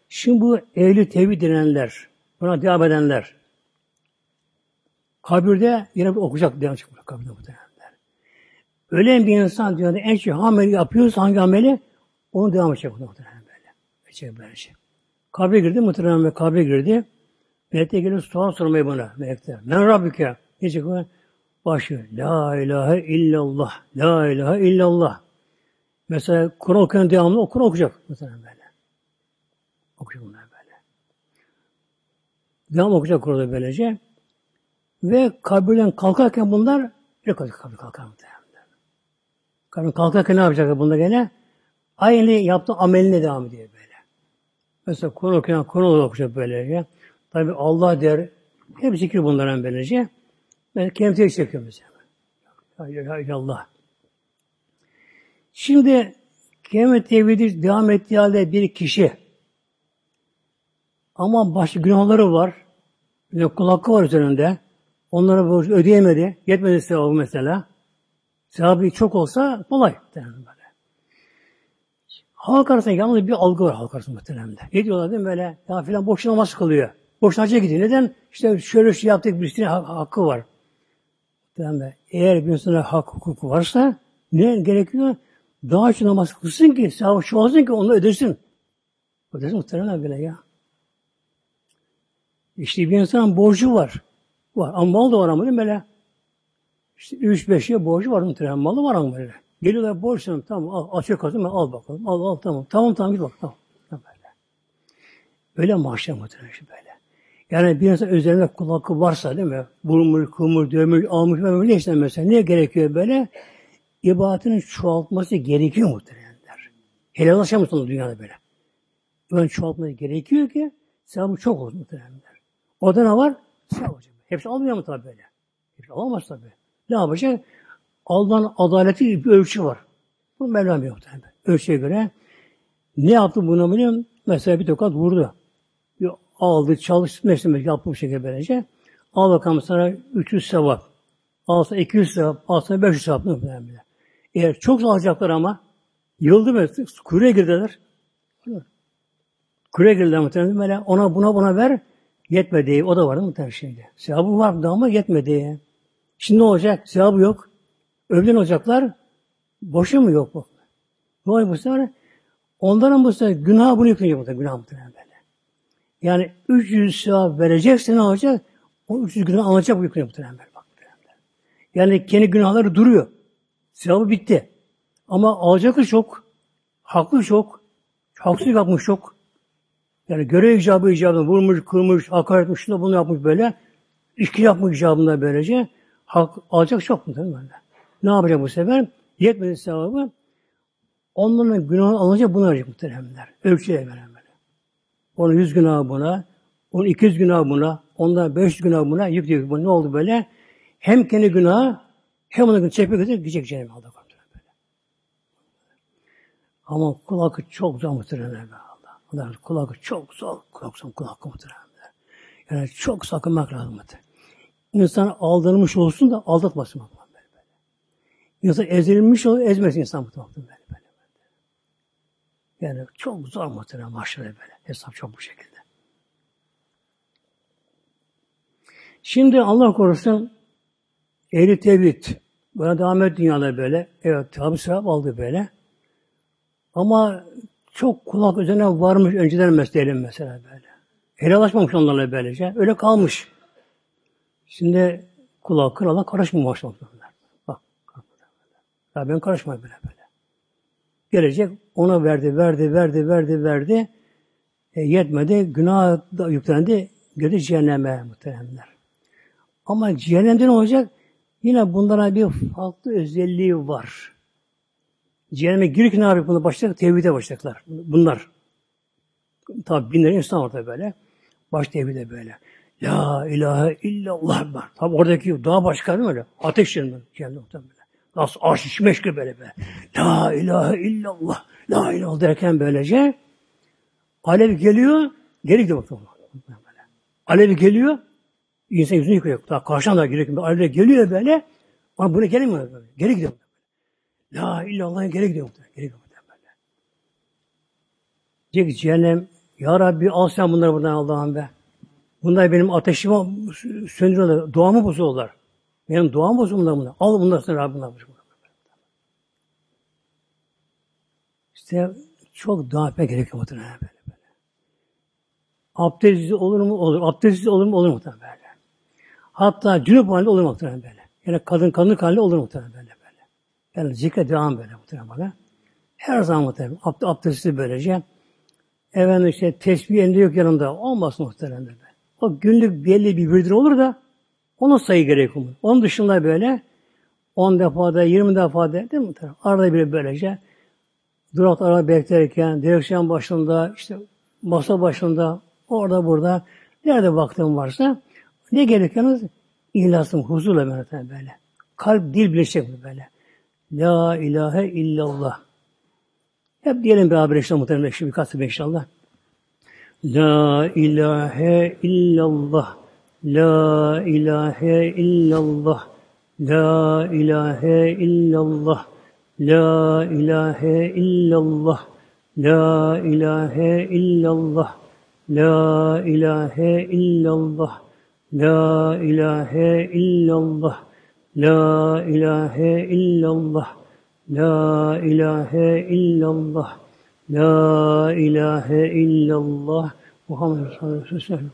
Şimdi bu ehli tevhid denenler, buna devam edenler, kabirde yine okuyacak devam çıkacak kabirde muhteremler. Ölen bir insan dünyada en çok ameli yapıyorsa hangi ameli onu devam edecek muhteremler böyle. Edecek böyle şey. Kabre girdi muhteremler kabre girdi. Melekler gelir soğan sormaya buna melekler. Men Rabbike. Diyecek o başı. La ilahe illallah. La ilahe illallah. Mesela Kur'an okuyan devamlı o Kur'an okuyacak. Mesela böyle. Okuyacak bunlar böyle. Devam okuyacak Kur'an'da böylece. Ve kabirden kalkarken bunlar ne kadar kabir kalkar muhtemelen. Kabirden kalkarken ne yapacak bunda gene? Aynı yaptığı ameline devam ediyor böyle. Mesela Kur'an okuyan Kur'an okuyacak böylece. Tabi Allah der. Hep zikir bunların böylece. Ben kendimi çekiyorum mesela. Hayır Allah. Şimdi Kıyamet tevhidi devam ettiği halde bir kişi ama başka günahları var. Bir hakkı var üzerinde. Onlara borç ödeyemedi. Yetmedi sevabı mesela. Sevabı çok olsa kolay. Böyle. Halk arasında yalnız bir algı var halk arasında muhteremde. Ne diyorlar değil mi böyle? Ya filan boş namaz kılıyor. Boş hacca gidiyor. Neden? İşte şöyle şey yaptık bir hakkı var. Muhteremde. Eğer bir insana hak hukuku varsa ne gerekiyor? Daha çok namaz kılsın ki, sevabı şu olsun ki onu ödesin. Ödesin muhtemelen böyle ya. İşte bir insanın borcu var. Var. Ama mal da var ama böyle? İşte üç beş yıl borcu var muhtemelen. Malı var ama böyle. Geliyorlar borçlanım. Tamam al. Açıyor kasım al bakalım. Al al tamam. Tamam tamam git bak. Tamam. böyle. Böyle maaşlar muhtemelen işte böyle. Yani bir insan üzerinde kul hakkı varsa değil mi? Vurmuş, kılmış, dövmüş, almış, böyle işte mesela. Niye gerekiyor böyle? İbadetinin çoğaltması gerekiyor muhtemelenler. Helallaşamaz onu dünyada böyle. Böyle çoğaltması gerekiyor ki sevabı çok olsun muhtemelenler. O da ne var? Hocam. Hepsi almıyor mu tabi böyle? Hepsi alamaz tabi. Ne yapacak? Allah'ın adaleti bir ölçü var. Bu Mevlam yok tabi. Ölçüye göre ne yaptı bunu biliyorum? Mesela bir tokat vurdu. Bir aldı, çalıştı, mesela yaptı bu şekilde böylece. Al bakalım sana 300 sevap. Alsa 200 sevap, alsa 500 sevap. Bile. Eğer çok alacaklar ama yıldı mı? Kuyruğa girdiler. Kuyruğa girdiler muhtemelen böyle ona buna buna ver. Yetmedi. O da vardı muhtemelen şimdi. Sevabı vardı ama yetmedi. Şimdi ne olacak? Sevabı yok. Öbürden olacaklar. Boşu mu yok bu? Ne oluyor bu sefer? Onların bu sefer günah bunu yıkıyor bu günah muhtemelen böyle. Yani 300 sevap verecekse ne olacak? O 300 günah alacak bu yıkıyor muhtemelen böyle. Bak, yani kendi günahları duruyor. Sevabı bitti. Ama alacakı çok. Haklı çok. Haksız yapmış çok. Yani görev icabı icabında vurmuş, kırmış, hakaret etmiş, şunu bunu yapmış böyle. İşki yapmış icabında böylece. Hak alacak çok mu böyle? Ne yapacak bu sefer? Yetmedi sevabı. Onların günahını alınca bunu verecek muhteremler. Ölçüye veren böyle. Onun yüz günah buna, onun iki yüz günah buna, ondan beş yüz günah buna yüklüyor. Bu ne oldu böyle? Hem kendi günahı hem onu çekmek üzere gidecek cehenneme aldı. Ama kulakı çok zor muhteremler be. Bunlar kulak çok zor. Kulak zor, kulak muhtemelen. Yani çok sakınmak lazım. İnsan aldırmış olsun da aldatmasın. Böyle. İnsan ezilmiş olur, ezmesin insan muhtemelen. Böyle, böyle, böyle. Yani çok zor muhtemelen mahşere böyle. Hesap çok bu şekilde. Şimdi Allah korusun ehli tevhid. Buna devam et dünyada böyle. Evet tabi sevap aldı böyle. Ama çok kulak üzerine varmış önceden mesleğim mesela böyle. Helallaşmamış onlarla böylece. Öyle kalmış. Şimdi kulak krala karışmıyor başlamak Bak. Ya ben karışmayayım böyle böyle. Gelecek ona verdi, verdi, verdi, verdi, verdi. E, yetmedi. Günah da yüklendi. Gördü cehenneme muhteremler. Ama cehennemde ne olacak? Yine bunlara bir farklı özelliği var. Cehenneme girirken ne yapacak bunu başlayacak? Tevhide başlayacaklar. Bunlar. Tabi binlerce insan orada böyle. Baş tevhide böyle. La ilahe illallah var. Tabi oradaki daha başka değil mi öyle? Ateş yanında. Cehennem böyle. Nasıl arş meşgul böyle be. La ilahe illallah. La ilahe derken böylece alev geliyor. Geri gidiyor bakalım. Alev geliyor. İnsan yüzünü yıkıyor. Daha karşıdan da geliyor. Alev geliyor böyle. Ama buraya gelmiyor böyle. Geri gidiyor. La illallah'a geri gidiyor. Geri gidiyor böyle. Diyecek cehennem Ya Rabbi al sen bunları buradan Allah'ım be. Bunlar benim ateşimi söndürüyorlar. Duamı bozuyorlar. Benim duam bozuyorlar bunlar. Al bunları sen Rabbim bunlar. İşte çok dua etmek gerekiyor muhtemelen böyle böyle. Abdestsiz olur mu? Olur. Abdestsiz olur mu? Olur muhtemelen böyle. Hatta cünüp halinde olur muhtemelen böyle. Yani kadın kadın halinde olur muhtemelen böyle. Yani zikre devam böyle muhtemelen. Her zaman muhtemelen. Abd abdesti böylece. Efendim işte tesbih elinde yok yanında. Olmaz muhtemelen böyle. O günlük belli bir virdir olur da onu sayı gerekiyor. Onun dışında böyle 10 defada, 20 defada değil mi? Arada bir böylece durakta araba beklerken, direksiyon başında, işte masa başında, orada burada, nerede baktığım varsa ne gerekiyorsunuz? İhlasım, huzurla böyle. Kalp, dil birleşecek böyle. La ilahe illallah. Hep diyelim beraber inşallah muhtemelen şimdi birkaç sefer inşallah. La ilahe illallah. La ilahe illallah. La ilahe illallah. La ilahe illallah. La ilahe illallah. La ilahe illallah. La ilahe illallah. La ilahe illallah. La ilahe illallah. La ilahe illallah. Muhammed Resulullah.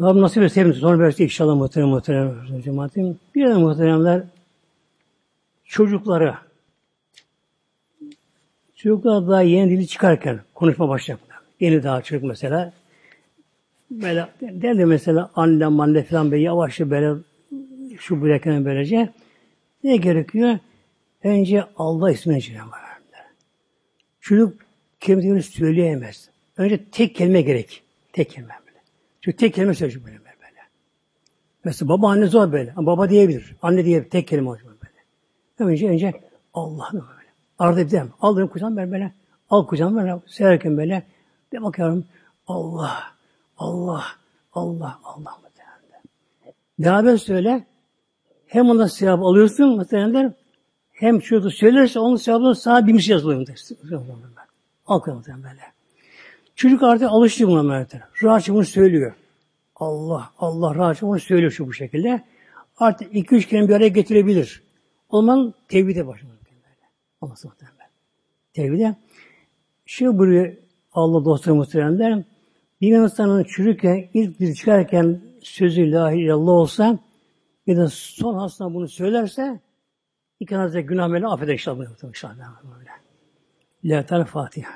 Rabbim nasip hepimiz sonra versin inşallah muhterem muhterem cemaatim. Bir de muhteremler çocuklara çocuklar daha yeni dili çıkarken konuşma başlayacaklar. Yeni daha çocuk mesela böyle derdi mesela anne manne falan böyle yavaşça böyle şu bırakın böylece ne gerekiyor? Önce Allah ismini var. Çocuk kelimeleri söyleyemez. Önce tek kelime gerek. Tek kelime böyle. Çünkü tek kelime söyleyecek böyle. Mesela baba anne zor böyle. Ama baba diyebilir. Anne diyebilir. Tek kelime olacak böyle. Önce önce Allah böyle. Arada bir dem. Al benim kucağım böyle böyle. Al kucağım böyle. Seyrederken böyle. De bakıyorum. Allah. Allah. Allah. Allah. Beraber söyle. Hem ona sevap alıyorsun muhtemelen hem çocuğu söylerse onun sevabını sana bir şey yazılıyor. Al muhtemelen böyle. Çocuk artık alıştı buna muhtemelen. Rahatça bunu söylüyor. Allah, Allah rahatça bunu söylüyor şu bu şekilde. Artık iki üç kelime bir araya getirebilir. O zaman tevhide başlıyor. Olması muhtemelen. Tevhide. Şu buraya Allah dostları muhteremler bir insanın çürükken, ilk dil çıkarken sözü la illallah olsa bir de son hasına bunu söylerse İki günah böyle affeder inşallah. İnşallah. La Fatiha.